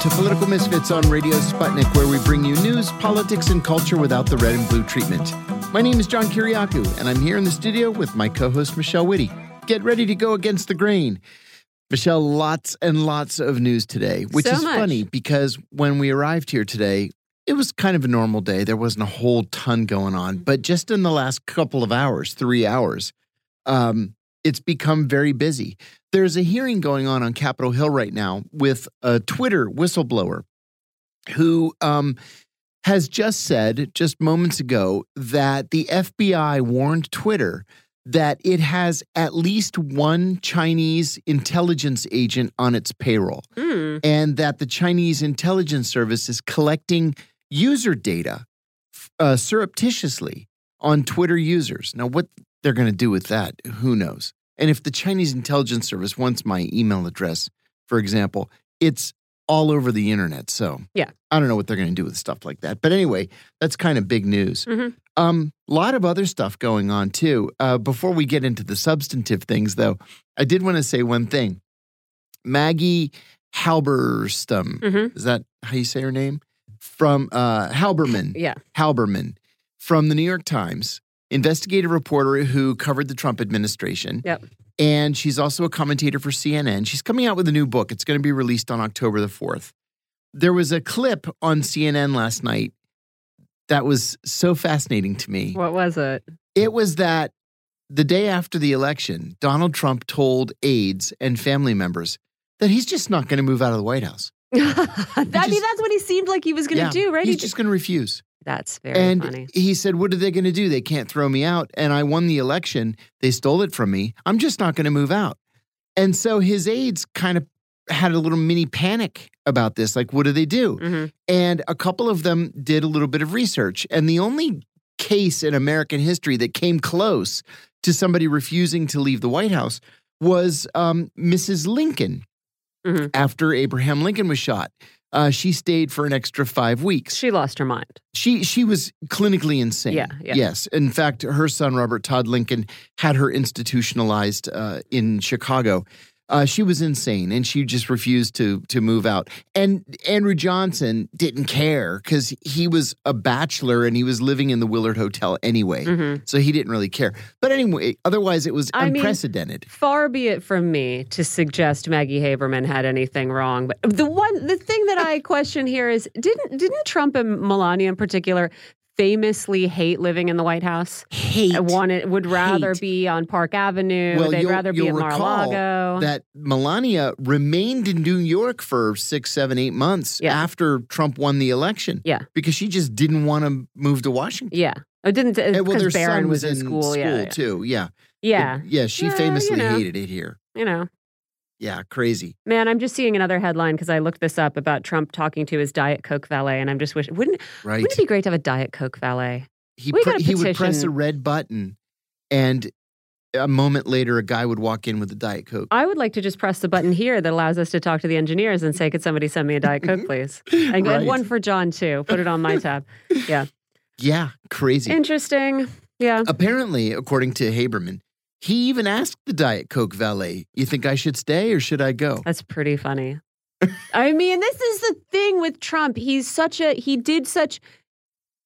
to Political Misfits on Radio Sputnik, where we bring you news, politics, and culture without the red and blue treatment. My name is John Kiriakou, and I'm here in the studio with my co host, Michelle Witte. Get ready to go against the grain. Michelle, lots and lots of news today, which So is much. funny because when we arrived here today, it was kind of a normal day. There wasn't a whole ton going on. But just in the last couple of hours, three hours, um, it's become very busy. There's a hearing going on on Capitol Hill right now with a Twitter whistleblower who um, has just said, just moments ago, that the FBI warned Twitter that it has at least one Chinese intelligence agent on its payroll Hmm. and that the Chinese intelligence service is collecting user data uh, surreptitiously on Twitter users. Now, what they're going to do with that, who knows? And if the Chinese intelligence service wants my email address, for example, it's all over the internet. So, Yeah. I don't know what they're going to do with stuff like that. But anyway, that's kind of big news. Mhm. Um, a lot of other stuff going on too. Uh, before we get into the substantive things, though, I did want to say one thing. Maggie Halberstam, Mhm. is that how you say her name? From uh, Halberman, Yeah. Halberman, from the New York Times, investigative reporter who covered the Trump administration. Yep. And she's also a commentator for CNN. She's coming out with a new book. It's going to be released on October the 4th. There was a clip on CNN last night that was so fascinating to me. What was it? It was that the day after the election, Donald Trump told aides and family members that he's just not going to move out of the White House. I mean, that's what he seemed like he was going to Yeah, do, right? He's He- just going to refuse. That's very and funny. he said, What are they going to do? They can't throw me out. And I won the election. They stole it from me. I'm just not going to move out. And so his aides kind of had a little mini panic about this. Like, what do they do? Mhm. And a couple of them did a little bit of research. And the only case in American history that came close to somebody refusing to leave the White House was um, Mrs. Lincoln Mhm. after Abraham Lincoln was shot. Uh, she stayed for an extra five weeks. She lost her mind. She she was clinically insane. Yeah, yeah. Yes. In fact, her son Robert Todd Lincoln had her institutionalized uh, in Chicago. Uh, she was insane, and she just refused to to move out. And Andrew Johnson didn't care because he was a bachelor and he was living in the Willard Hotel anyway, Mhm. so he didn't really care. But anyway, otherwise it was I mean- unprecedented. Far be it from me to suggest Maggie Haberman had anything wrong, but the one the thing that I question here is didn't didn't Trump and Melania in particular famously hate living in the White House? Hate I wanted would rather Hate. be on Park Avenue. Well, They'd rather be recall Mar-a-Lago. that Melania remained in New York for six, seven, eight months Yeah. after Trump won the election. Yeah. Because she just didn't want to move to Washington. yeah, it didn't And, well, their Barron son was, was in school. yeah, yeah. too. Yeah. yeah, yeah. She Yeah, you famously know. hated it here. you know. Yeah. Crazy. Man, I'm just seeing another headline because I looked this up about Trump talking to his Diet Coke valet, and I'm just wishing wouldn't Right. wouldn't it be great to have a Diet Coke valet? he pre- he would press a red button, and a moment later, a guy would walk in with a Diet Coke. I would like to just press the button here that allows us to talk to the engineers and say, "Could somebody send me a Diet Coke, mm-hmm. please?" And, and one for John too. Put it on my tab. Yeah. Yeah. Crazy. Interesting. Yeah. Apparently, according to Haberman, he even asked the Diet Coke valet, "You think I should stay or should I go?" That's pretty funny. I mean, this is the thing with Trump. He's such a he did such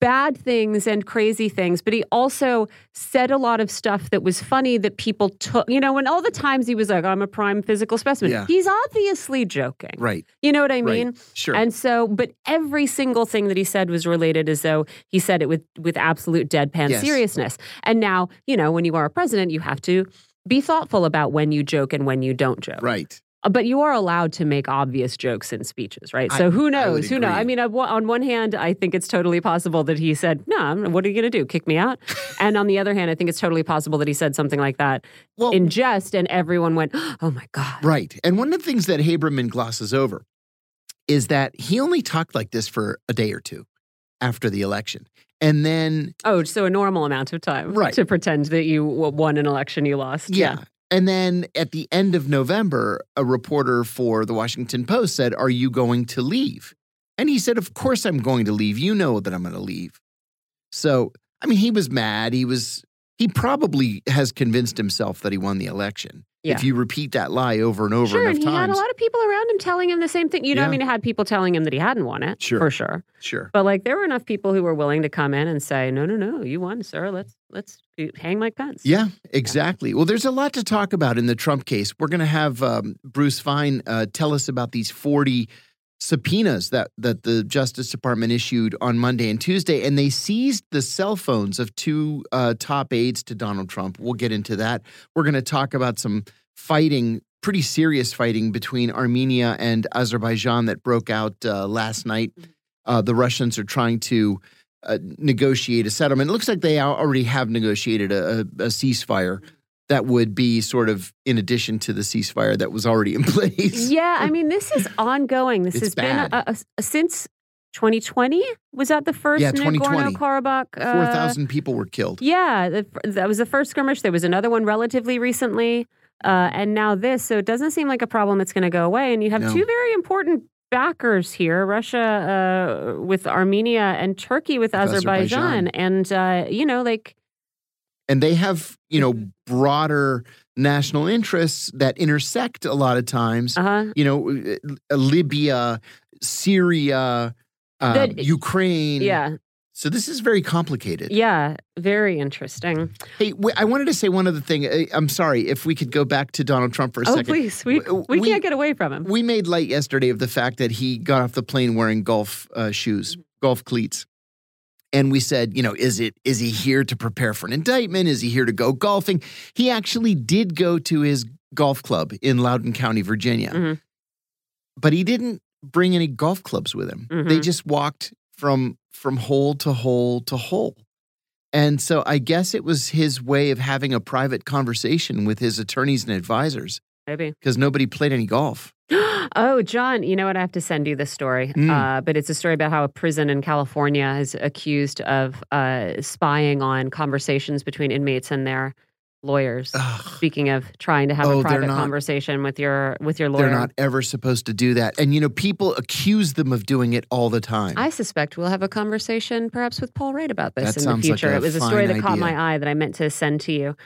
bad things and crazy things, but he also said a lot of stuff that was funny that people took. You know, when all the times he was like, "I'm a prime physical specimen," Yeah. he's obviously joking. Right. You know what I Right. mean? Sure. And so, but every single thing that he said was related as though he said it with with absolute deadpan Yes. seriousness. And now, you know, when you are a president, you have to be thoughtful about when you joke and when you don't joke. right. Uh, But you are allowed to make obvious jokes in speeches, right? So who I knows? Who knows? I mean, on one- hand, I think it's totally possible that he said, "No, I'm- what are you going to do? Kick me out?" and on the other hand, I think it's totally possible that he said something like that Well, in jest, and everyone went, "Oh my god!" right. And one of the things that Haberman glosses over is that he only talked like this for a day or two after the election. And then, Oh, so a normal amount of time, Right. To pretend that you won an election you lost. yeah. And then at the end of November, a reporter for the Washington Post said, Are you going to leave? And he said, Of course I'm going to leave. You know that I'm going to leave. So, I mean, he was mad. He was, he probably has convinced himself that he won the election. Yeah. if you repeat that lie over and over Sure, enough and he had a lot of people around him telling him the same thing. You know, I mean, it had people telling him that he hadn't won it, Sure. for sure. sure. But like, there were enough people who were willing to come in and say, "No, no, no, you won, sir. Let's let's hang Mike Pence." Yeah, exactly. Well, there's a lot to talk about in the Trump case. We're going to have um, Bruce Fein uh, tell us about these 40 subpoenas that that the Justice Department issued on Monday and Tuesday, and they seized the cell phones of two uh, top aides to Donald Trump. We'll get into that. We're going to talk about some fighting, pretty serious fighting between Armenia and Azerbaijan that broke out uh, last night. Uh, the Russians are trying to uh, negotiate a settlement. It looks like they already have negotiated a, a, a ceasefire that would be sort of in addition to the ceasefire that was already in place. Yeah, I mean, this is ongoing. This has bad. been a, a- a- since 2020. Was that the first Yeah, Nagorno Karabakh? uh, Four thousand people were killed. Yeah, the, that was the first skirmish. There was another one relatively recently, uh, and now this. So it doesn't seem like a problem that's going to go away. And you have No. two very important backers here: Russia uh, with Armenia and Turkey with Azerbaijan. Azerbaijan. And uh, you know, like and they have you know broader national interests that intersect a lot of times. uh huh. You know, uh, Libya, Syria, uh, That- Ukraine. Yeah, So this is very complicated. yeah, very interesting. Hey, w- I wanted to say one other thing. I'm sorry if we could go back to Donald Trump for a Oh, second. please, we we we- can't get away from him. We made light yesterday of the fact that he got off the plane wearing golf uh, shoes, golf cleats. And we said, you know, is it is he here to prepare for an indictment? Is he here to go golfing? He actually did go to his golf club in Loudoun County, Virginia. Mhm. But he didn't bring any golf clubs with him. They Mhm. just walked from from hole to hole to hole. And so I guess it was his way of having a private conversation with his attorneys and advisors Maybe. because nobody played any golf. oh, John, you know what? I have to send you this story. Mm. Uh, but it's a story about how a prison in California is accused of uh, spying on conversations between inmates and their lawyers. Ugh. Speaking of trying to have Oh, a private not- conversation with your with your lawyer. They're not ever supposed to do that. And, you know, people accuse them of doing it all the time. I suspect we'll have a conversation perhaps with Paul Wright about this That in the like future. a it was a story that caught my eye that I meant to send to you.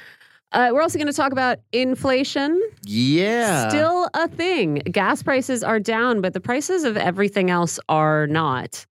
Uh, we're also going to talk about inflation. yeah. Still a thing. Gas prices are down, but the prices of everything else are not.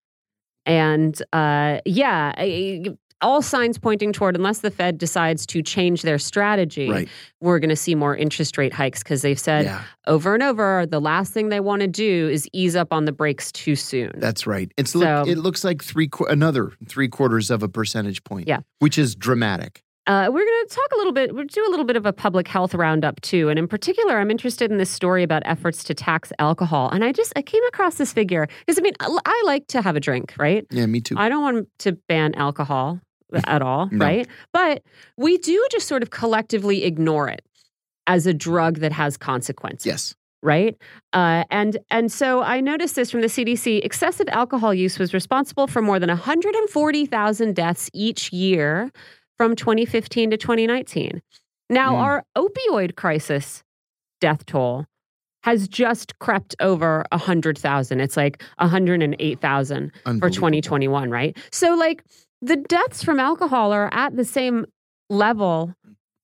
And uh, yeah, I- all signs pointing toward, unless the Fed decides to change their strategy, Right. we're going to see more interest rate hikes because they've said Yeah, over and over the last thing they want to do is ease up on the brakes too soon. that's right. It's So- look, it looks like three qu- another three quarters of a percentage point. Yeah. which is dramatic. Uh, we're going to talk a little bit, we'll do a little bit of a public health roundup too. And in particular, I'm interested in this story about efforts to tax alcohol. And I just, I came across this figure because I mean, I, like to have a drink, right? Yeah, me too. I don't want to ban alcohol at all, No. right? But we do just sort of collectively ignore it as a drug that has consequences yes. right? Uh, and and so I noticed this from the CDC. Excessive alcohol use was responsible for more than 140,000 deaths each year from 2015 to 2019. Now, Hmm. our opioid crisis death toll has just crept over 100,000. It's like 108,000 for 2021, right? So, like, the deaths from alcohol are at the same level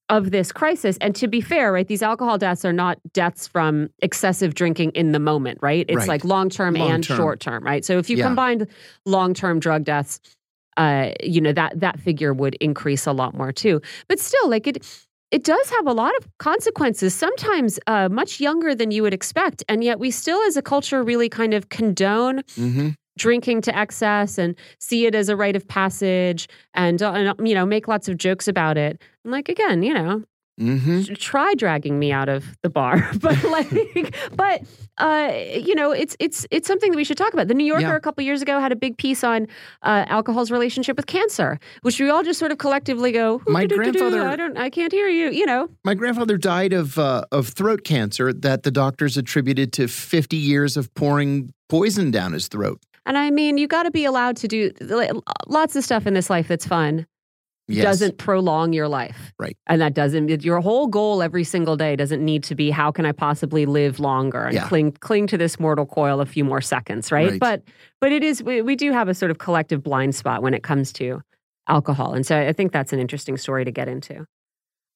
of this crisis. And to be fair, right, these alcohol deaths are not deaths from excessive drinking in the moment, right? It's Right. like long term and short term, right? So if you Yeah. combined long term drug deaths, uh, you know that that figure would increase a lot more too. But still, like it. It does have a lot of consequences, sometimes uh, much younger than you would expect. And yet, we still, as a culture, really kind of condone hmm drinking to excess and see it as a rite of passage and, uh, and you know make lots of jokes about it and like again you know hmm try dragging me out of the bar but like but uh you know it's it's it's something that we should talk about the new yorker Yeah. a couple years ago had a big piece on uh, alcohol's relationship with cancer which we all just sort of collectively go My grandfather- i don't i can't hear you you know My grandfather died of uh, of throat cancer that the doctors attributed to 50 years of pouring poison down his throat. and i mean you got to be allowed to do lots of stuff in this life that's fun Yes. doesn't prolong your life. Right. And that doesn't your whole goal every single day doesn't need to be how can I possibly live longer and Yeah. cling cling to this mortal coil a few more seconds, right? Right. But but it is we, we do have a sort of collective blind spot when it comes to alcohol. And so I think that's an interesting story to get into.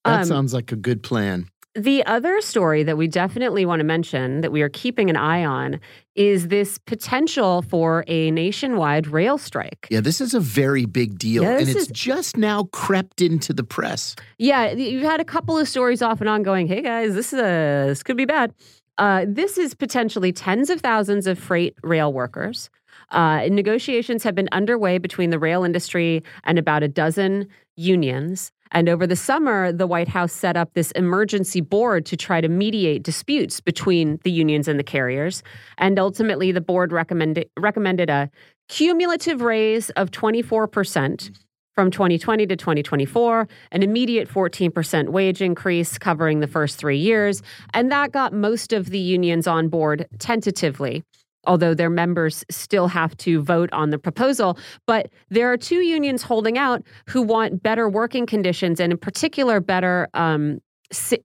That Um, sounds like a good plan. The other story that we definitely want to mention that we are keeping an eye on is this potential for a nationwide rail strike. Yeah, this is a very big deal. Yeah, and it's is- just now crept into the press. Yeah, you've had a couple of stories off and on going, hey guys, this is a, this could be bad. Uh, this is potentially tens of thousands of freight rail workers. Uh, negotiations have been underway between the rail industry and about a dozen unions. And over the summer, the White House set up this emergency board to try to mediate disputes between the unions and the carriers. And ultimately, the board recommended, recommended a cumulative raise of 24% from 2020 to 2024, an immediate 14% wage increase covering the first three years. And that got most of the unions on board tentatively. Although their members still have to vote on the proposal. But there are two unions holding out who want better working conditions and, in particular, better um, si-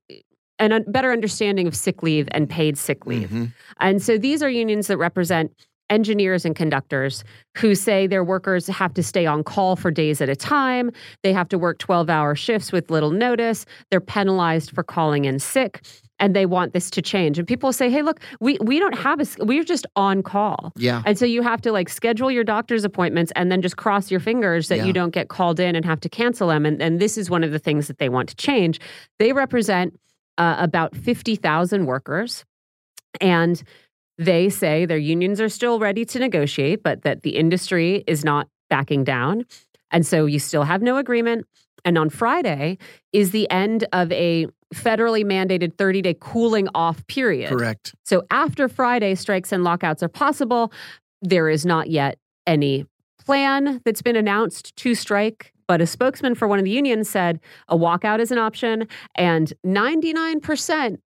and a better understanding of sick leave and paid sick leave. Mhm. And so these are unions that represent engineers and conductors who say their workers have to stay on call for days at a time. They have to work 12 hour shifts with little notice. They're penalized for calling in sick. And they want this to change. And people say, hey, look, we, we don't have a, we're just on call. Yeah. And so you have to like schedule your doctor's appointments and then just cross your fingers that Yeah. you don't get called in and have to cancel them. And, and this is one of the things that they want to change. They represent uh, about 50,000 workers. And they say their unions are still ready to negotiate, but that the industry is not backing down. And so you still have no agreement. And on Friday is the end of a federally mandated 30 day cooling off period. Correct. So after Friday, strikes and lockouts are possible. There is not yet any plan that's been announced to strike, but a spokesman for one of the unions said a walkout is an option, and 99%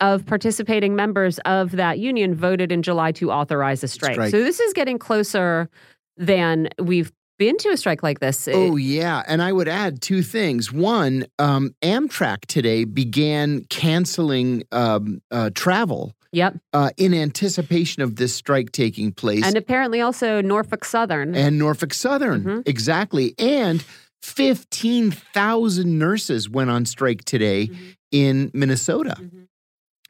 of participating members of that union voted in July to authorize a strike. Strike. So this is getting closer than we've been to a strike like this. Oh, yeah. And I would add two things. One, um, Amtrak today began canceling um, uh, travel yep. uh, in anticipation of this strike taking place. And apparently also Norfolk Southern. and Norfolk Southern. Mhm. Exactly. And 15,000 nurses went on strike today Mhm. in Minnesota Mhm.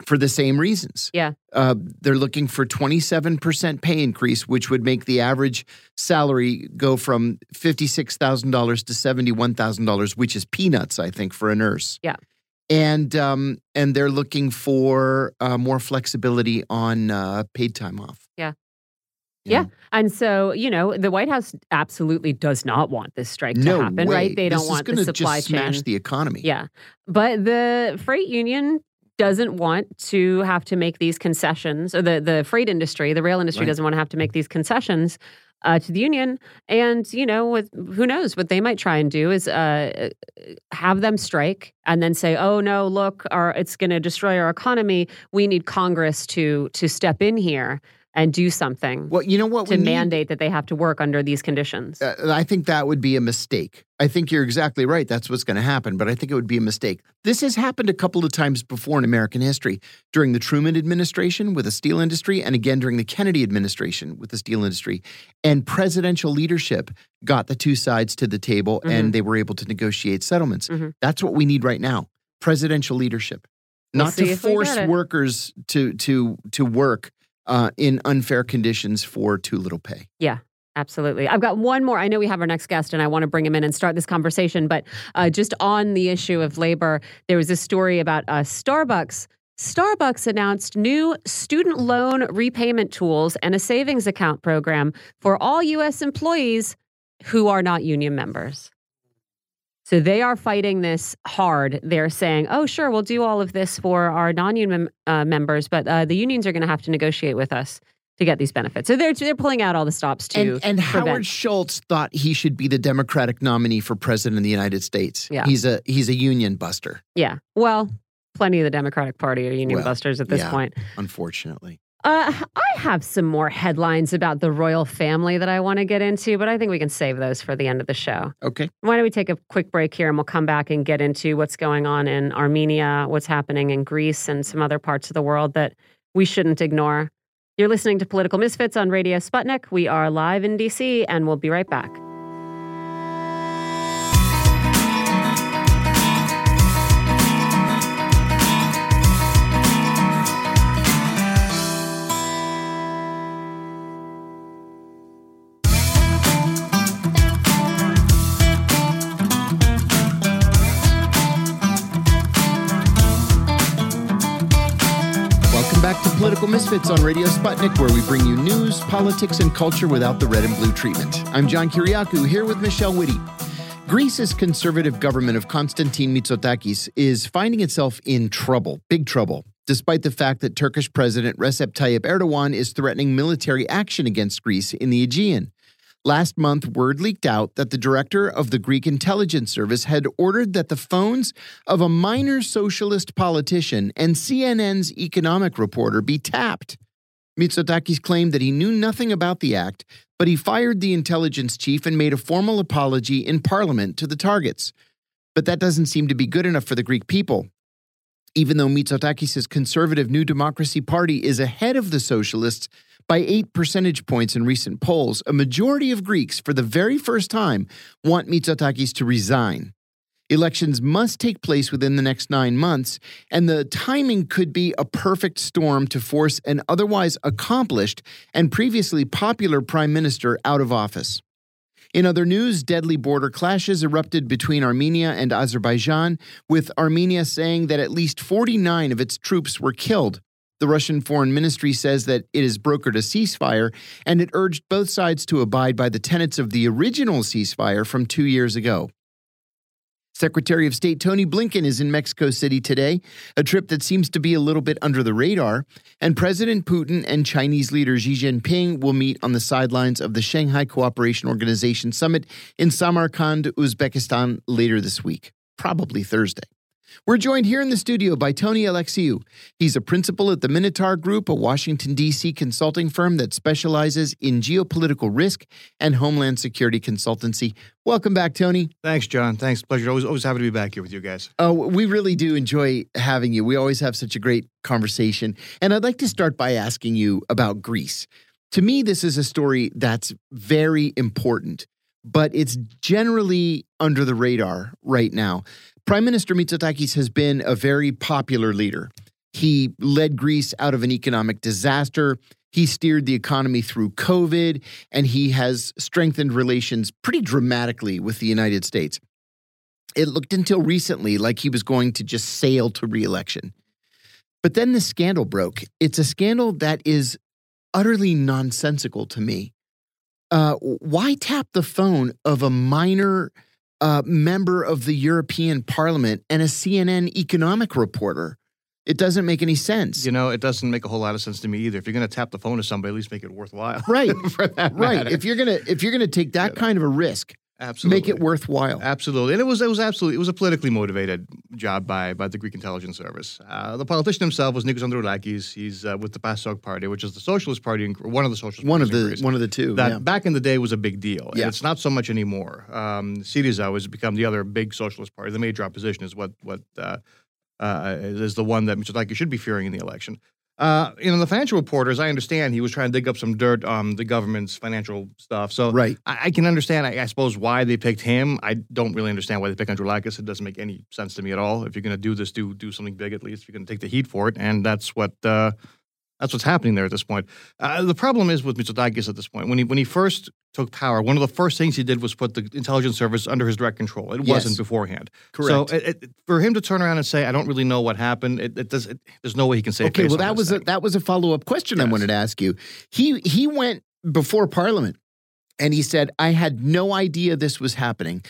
For the same reasons. Yeah. Uh, they're looking for 27% pay increase, which would make the average salary go from $56,000 to $71,000, which is peanuts, I think, for a nurse. Yeah. And um, and they're looking for uh, more flexibility on uh, paid time off. Yeah. You Yeah. And so, you know, the White House absolutely does not want this strike No to happen, way. right? They This don't want the supply just chain. smash the economy. Yeah. But the freight union doesn't want to have to make these concessions, or the, the freight industry, the rail industry Right. doesn't want to have to make these concessions uh, to the union. And, you know, with, who knows what they might try and do is uh, have them strike and then say, oh, no, look, our, it's going to destroy our economy. We need Congress to to step in here and do something Well, you know what to we need? mandate that they have to work under these conditions. Uh, I think that would be a mistake. I think you're exactly right. That's what's going to happen, but I think it would be a mistake. This has happened a couple of times before in American history during the Truman administration with the steel industry, and again during the Kennedy administration with the steel industry. And presidential leadership got the two sides to the table Mhm. and they were able to negotiate settlements. Mhm. That's what we need right now presidential leadership. We'll Not to force workers to, to, to work uh, in unfair conditions for too little pay. Yeah. Absolutely. I've got one more. I know we have our next guest, and I want to bring him in and start this conversation. But uh, just on the issue of labor, there was a story about uh, Starbucks. Starbucks announced new student loan repayment tools and a savings account program for all U.S. employees who are not union members. So they are fighting this hard. They're saying, oh, sure, we'll do all of this for our non union uh, members, but uh, the unions are going to have to negotiate with us to get these benefits. So they're, they're pulling out all the stops to and, and prevent. Howard Schultz thought he should be the Democratic nominee for president of the United States. Yeah. He's a he's a union buster, Yeah. Well, plenty of the Democratic Party are union Well, busters at this yeah. point. unfortunately. Uh, I have some more headlines about the royal family that I want to get into, but I think we can save those for the end of the show. Okay. Why don't we take a quick break here and we'll come back and get into what's going on in Armenia, what's happening in Greece, and some other parts of the world that we shouldn't ignore. You're listening to Political Misfits on Radio Sputnik. We are live in DC, and we'll be right back. Political Misfits on Radio Sputnik, where we bring you news, politics, and culture without the red and blue treatment. I'm John Kiriakou, here with Michelle Witte. Greece's conservative government of Konstantin Mitsotakis is finding itself in trouble, big trouble, despite the fact that Turkish President Recep Tayyip Erdogan is threatening military action against Greece in the Aegean. Last month, word leaked out that the director of the Greek intelligence service had ordered that the phones of a minor socialist politician and CNN's economic reporter be tapped. Mitsotakis claimed that he knew nothing about the act, but he fired the intelligence chief and made a formal apology in parliament to the targets. But that doesn't seem to be good enough for the Greek people. Even though Mitsotakis' conservative New Democracy Party is ahead of the socialists, by eight percentage points in recent polls, a majority of Greeks, for the very first time, want Mitsotakis to resign. Elections must take place within the next nine months, and the timing could be a perfect storm to force an otherwise accomplished and previously popular prime minister out of office. In other news, deadly border clashes erupted between Armenia and Azerbaijan, with Armenia saying that at least 49 of its troops were killed. The Russian Foreign Ministry says that it has brokered a ceasefire, and it urged both sides to abide by the tenets of the original ceasefire from two years ago. Secretary of State Tony Blinken is in Mexico City today, a trip that seems to be a little bit under the radar. And President Putin and Chinese leader Xi Jinping will meet on the sidelines of the Shanghai Cooperation Organization summit in Samarkand, Uzbekistan later this week, probably Thursday. We're joined here in the studio by Tony Alexiou. He's a principal at the Minotaur Group, a Washington, D.C. consulting firm that specializes in geopolitical risk and homeland security consultancy. Welcome back, Tony. Thanks, John. Thanks. Pleasure. Always, always happy to be back here with you guys. Oh, we really do enjoy having you. We always have such a great conversation. And I'd like to start by asking you about Greece. To me, this is a story that's very important, but it's generally under the radar right now. Prime Minister Mitsotakis has been a very popular leader. He led Greece out of an economic disaster. He steered the economy through COVID, and he has strengthened relations pretty dramatically with the United States. It looked until recently like he was going to just sail to reelection. But then the scandal broke. It's a scandal that is utterly nonsensical to me. Uh, why tap the phone of a minor a member of the European Parliament and a CNN economic reporter. It doesn't make any sense. You know, it doesn't make a whole lot of sense to me either. If you're going to tap the phone to somebody, at least make it worthwhile. Right. right. If you're gonna if you're gonna take that kind of a risk, Absolutely. Make it worthwhile. Absolutely. And it was it was absolutely it was a politically motivated job by by the Greek intelligence service. Uh, the politician himself was Nikos Androulakis. He's uh, with the PASOK party, which is the socialist party, in, one of the socialist one of the Greece, one of the two. That yeah. back in the day was a big deal. Yeah. And it's not so much anymore. Um, Syriza has become the other big socialist party. The major opposition is what what uh, uh, is the one that Mitsotakis should be fearing in the election. Uh, you know, the financial reporters, I understand he was trying to dig up some dirt on the government's financial stuff. So right. I, I can understand, I, I, suppose, why they picked him. I don't really understand why they picked Androulakis. It doesn't make any sense to me at all. If you're going to do this, do do something big at least. If you're going to take the heat for it, and that's what uh, that's what's happening there at this point. Uh, the problem is with Mitsotakis at this point. When he when he first took power, one of the first things he did was put the intelligence service under his direct control. It yes. wasn't beforehand. Correct. So it, it, for him to turn around and say, "I don't really know what happened," it, it does. there's no way he can say. Okay, well, that was thing. a, that was a follow up question yes. I wanted to ask you. He he went before Parliament and he said, "I had no idea this was happening."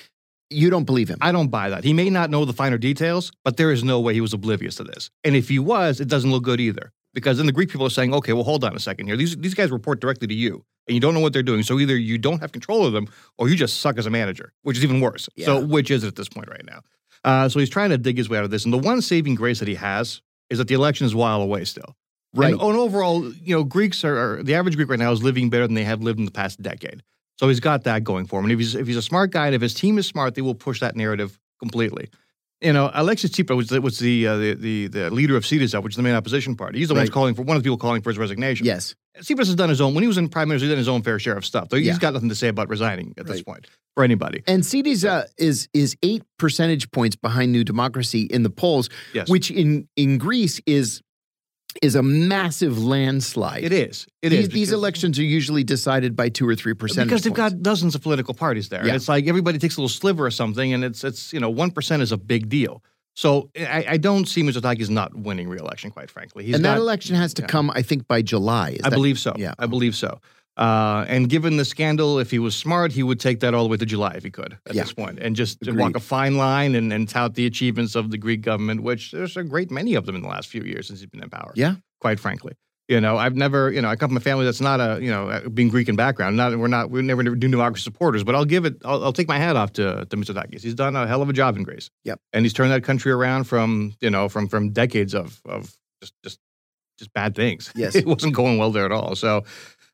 You don't believe him. I don't buy that. He may not know the finer details, but there is no way he was oblivious to this. And if he was, it doesn't look good either because then the Greek people are saying, okay, well, hold on a second here. These these guys report directly to you, and you don't know what they're doing. So either you don't have control of them, or you just suck as a manager, which is even worse. Yeah. So which is it at this point right now? Uh, so he's trying to dig his way out of this, and the one saving grace that he has is that the election is a while away still. Right. And, and overall, you know, Greeks are, are the average Greek right now is living better than they have lived in the past decade. So he's got that going for him. And if he's if he's a smart guy, and if his team is smart, they will push that narrative completely you know, Alexis Tsipras was the, was the, uh, the, the the leader of Syriza, which is the main opposition party. He's the right. one calling for one of the people calling for his resignation. Yes, Tsipras has done his own. When he was in prime minister, he's done his own fair share of stuff. He's yeah. He's got nothing to say about resigning at right. this point for anybody. And Syriza is is eight percentage points behind New Democracy in the polls, yes. which in in Greece is is a massive landslide. It is. It these, is These elections are usually decided by two or three percent because they've points. got dozens of political parties there. Yeah. It's like everybody takes a little sliver of something, and it's it's you know one percent is a big deal. So I, I don't see Mitsotakis not winning re-election, quite frankly. He's and that election has to yeah. come, I think, by July. Is I that- believe so. yeah. I believe so. Uh, and given the scandal, if he was smart, he would take that all the way to July if he could at Yeah. this point, and just Agreed. walk a fine line and, and tout the achievements of the Greek government, which there's a great many of them in the last few years since he's been in power. Yeah. quite frankly. You know, I've never, you know, I come from a family that's not a, you know, uh, being Greek in background. Not, we're not, we never do democracy supporters. But I'll give it, I'll, I'll take my hat off to to Mitsotakis. He's done a hell of a job in Greece. Yep. And he's turned that country around from, you know, from from decades of of just just just bad things. Yes. it wasn't going well there at all. So,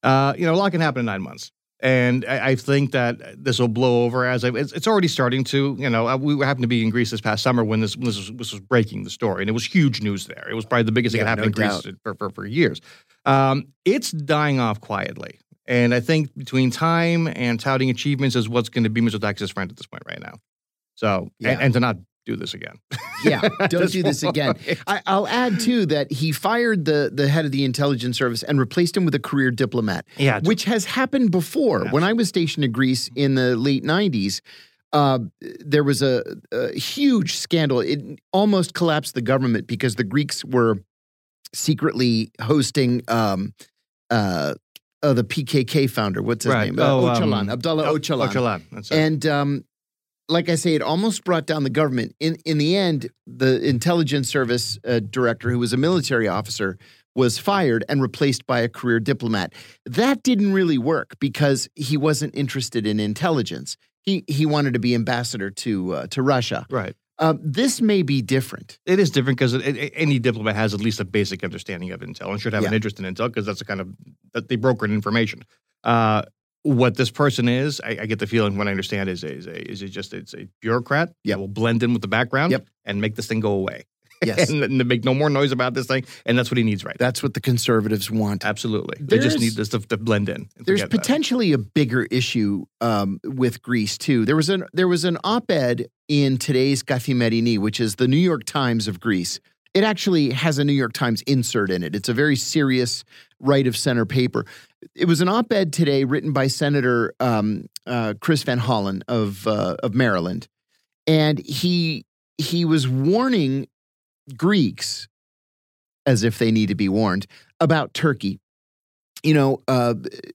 uh, you know, a lot can happen in nine months. And I, I think that this will blow over as I, it's, it's already starting to. You know, uh, we happened to be in Greece this past summer when this, this, was, this was breaking the story, and it was huge news there. It was probably the biggest thing that happened no in Greece for, for, for years. Um, it's dying off quietly. And I think between time and touting achievements is what's going to be Mitsotakis' friend at this point right now. So, Yeah. and, and to not do this again. Yeah, don't do this again. I, I'll add too that he fired the the head of the intelligence service and replaced him with a career diplomat, Yeah, which has happened before. Yeah. When I was stationed in Greece in the late '90s, uh, there was a, a huge scandal. It almost collapsed the government because the Greeks were secretly hosting um, uh, uh, the PKK founder. What's his Right. name? Uh, Oh, um, Öcalan, Abdullah Oh, Öcalan. Öcalan, That's it. And um, like I say, it almost brought down the government. In in the end, the intelligence service uh, director, who was a military officer, was fired and replaced by a career diplomat. That didn't really work because he wasn't interested in intelligence. He he wanted to be ambassador to uh, to Russia. right. Um, this may be different. It is different because any diplomat has at least a basic understanding of intel and should have an interest in intel because that's the kind of that they broker information. Uh, what this person is, I, I get the feeling when I understand is is a, is it just it's a bureaucrat that will blend in with the background Yep. and make this thing go away Yes, and, and make no more noise about this thing and that's what he needs right now. that's what the conservatives want. Absolutely, they just need this to, to blend in. There's potentially a bigger issue um, with Greece too. There was an there was an op-ed in today's Kathimerini, which is the New York Times of Greece. It actually has a New York Times insert in it. It's a very serious right of center paper. It was an op-ed today written by Senator um, uh, Chris Van Hollen of uh, of Maryland, and he he was warning Greeks as if they need to be warned about Turkey you know, uh,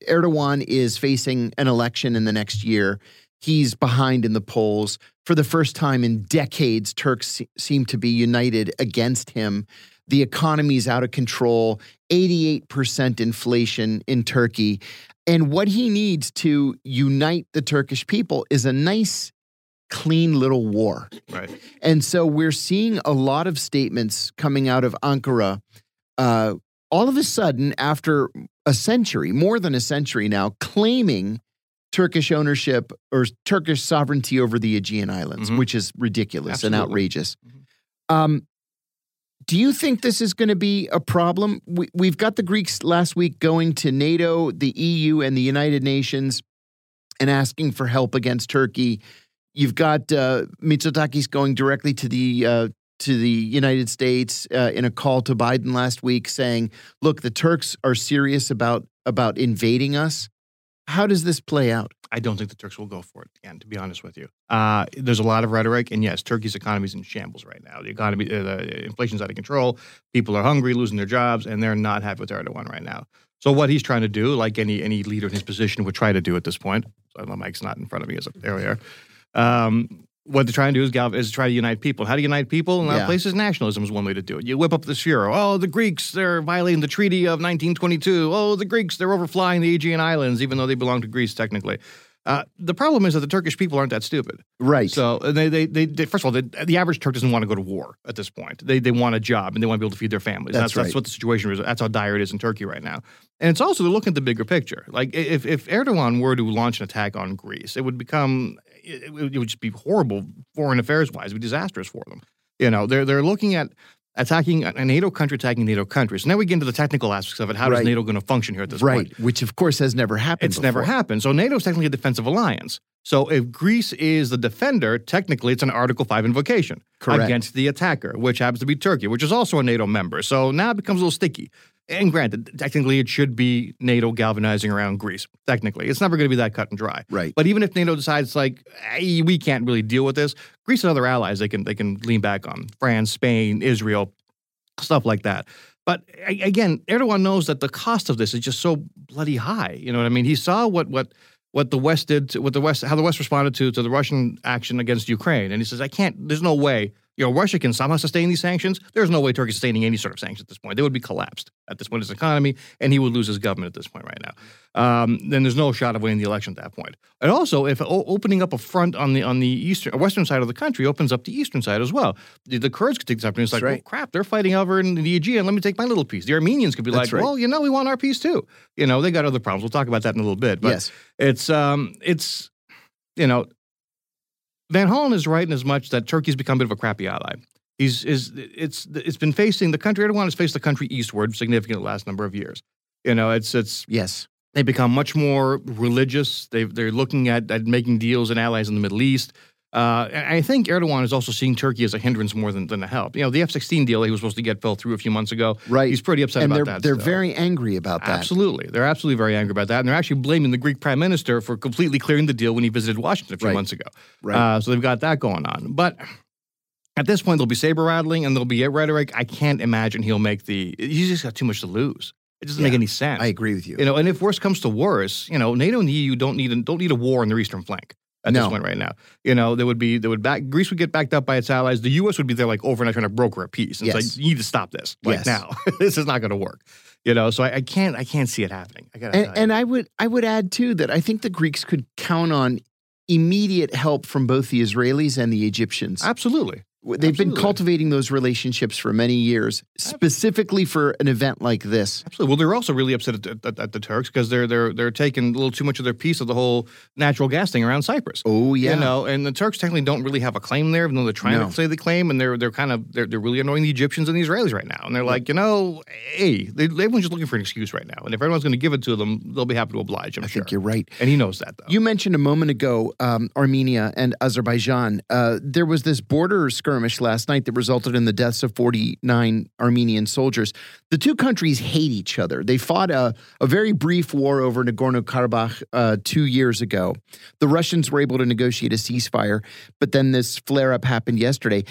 Erdogan is facing an election in the next year. He's behind in the polls. For the first time in decades, Turks seem to be united against him. The economy's out of control, 88% inflation in Turkey. And what he needs to unite the Turkish people is a nice, clean little war. right. And so we're seeing a lot of statements coming out of Ankara. Uh, all of a sudden, after a century, more than a century now, claiming Turkish ownership or Turkish sovereignty over the Aegean Islands, Mhm. which is ridiculous and Absolutely. outrageous. Mhm. Um, do you think this is going to be a problem? We, we've got the Greeks last week going to NATO, the EU, and the United Nations and asking for help against Turkey. You've got uh, Mitsotakis going directly to the uh, to the United States uh, in a call to Biden last week, saying, "Look, the Turks are serious about about invading us." How does this play out? I don't think the Turks will go for it again, to be honest with you. Uh, there's a lot of rhetoric, and yes, Turkey's economy is in shambles right now. The economy, uh, the inflation's out of control. People are hungry, losing their jobs, and they're not happy with Erdogan right now. So what he's trying to do, like any any leader in his position would try to do at this point, so my mic's not in front of me, as there we are. Um, what they're trying to do is, gal- is try to unite people. How to unite people? In a lot Yeah. of places, nationalism is one way to do it. You whip up the furor. Oh, the Greeks, they're violating the Treaty of 1922. Oh, the Greeks, they're overflying the Aegean Islands, even though they belong to Greece technically. Uh, the problem is that the Turkish people aren't that stupid. Right. So they, they, they, they first of all, they, the average Turk doesn't want to go to war at this point. They, they want a job and they want to be able to feed their families. That's that's, right. what the situation is. That's how dire it is in Turkey right now. And it's also they're looking at the bigger picture. Like if, if Erdogan were to launch an attack on Greece, it would become it, would- it would just be horrible foreign affairs wise. It would be disastrous for them. You know, they're they're looking at attacking a NATO country attacking NATO countries. Now we get into the technical aspects of it. How Right. is NATO going to function here at this point? right. point? Which, of course, has never happened. It's never happened. So NATO is technically a defensive alliance. So if Greece is the defender, technically it's an Article 5 invocation Correct. against the attacker, which happens to be Turkey, which is also a NATO member. So now it becomes a little sticky. And granted, technically, it should be NATO galvanizing around Greece. Technically, it's never going to be that cut and dry. Right. But even if NATO decides like hey, we can't really deal with this, Greece and other allies they can they can lean back on France, Spain, Israel, stuff like that. But again, Erdogan knows that the cost of this is just so bloody high. You know what I mean? He saw what what what the West did, to, what the West, how the West responded to to the Russian action against Ukraine, and he says, I can't. There's no way you know, Russia can somehow sustain these sanctions. There's no way Turkey's sustaining any sort of sanctions at this point. They would be collapsed at this point, his economy, and he would lose his government at this point right now. Um, then there's no shot of winning the election at that point. And also, if o- opening up a front on the on the eastern western side of the country opens up the eastern side as well, the, the Kurds could take this opportunity. It's like, right. well, crap, they're fighting over in the Aegean. Let me take my little piece. The Armenians could be That's like, right. well, you know, we want our piece too. You know, they got other problems. We'll talk about that in a little bit. But yes. it's um, it's you know, Van Hollen is right in as much that Turkey's become a bit of a crappy ally. He's is it's it's been facing the country. Erdogan has faced the country eastward significantly the last number of years. You know, it's it's Yes. they become much more religious. They they're looking at, at making deals and allies in the Middle East. Uh, and I think Erdogan is also seeing Turkey as a hindrance more than, than a help. You know, the F-16 deal he was supposed to get fell through a few months ago. Right. He's pretty upset and about they're that. they're still. very angry about that. Absolutely. They're absolutely very angry about that. And they're actually blaming the Greek prime minister for completely clearing the deal when he visited Washington a few Right. months ago. Right. Uh, so they've got that going on. But at this point, there'll be saber rattling and there'll be rhetoric. I can't imagine he'll make the. He's just got too much to lose. It doesn't make any sense. I agree with you. You know, and if worse comes to worse, you know, NATO and the EU don't need a, don't need a war on their eastern flank at No. this point right now. You know, there would be there would back Greece would get backed up by its allies. The U.S. would be there like overnight trying to broker a peace. And Yes. It's like you need to stop this like Yes. now. this is not going to work. You know, so I, I can't I can't see it happening. I and, and I would I would add too that I think the Greeks could count on immediate help from both the Israelis and the Egyptians. absolutely. They've been cultivating those relationships for many years, specifically for an event like this. Absolutely. Well, they're also really upset at, at, at the Turks because they're they're they're taking a little too much of their piece of the whole natural gas thing around Cyprus. Oh yeah, You know, and the Turks technically don't really have a claim there, even though they're trying No. to say they claim, and they're they're kind of they're, they're really annoying the Egyptians and the Israelis right now. And they're like, you know, hey, they, everyone's just looking for an excuse right now, and if everyone's going to give it to them, they'll be happy to oblige. I'm I sure. think you're right. and he knows that though. You mentioned a moment ago um, Armenia and Azerbaijan. Uh, there was this border skirmish last night that resulted in the deaths of 49 Armenian soldiers. The two countries hate each other. They fought a, a very brief war over Nagorno Karabakh uh, two years ago. The Russians were able to negotiate a ceasefire, but then this flare up happened yesterday.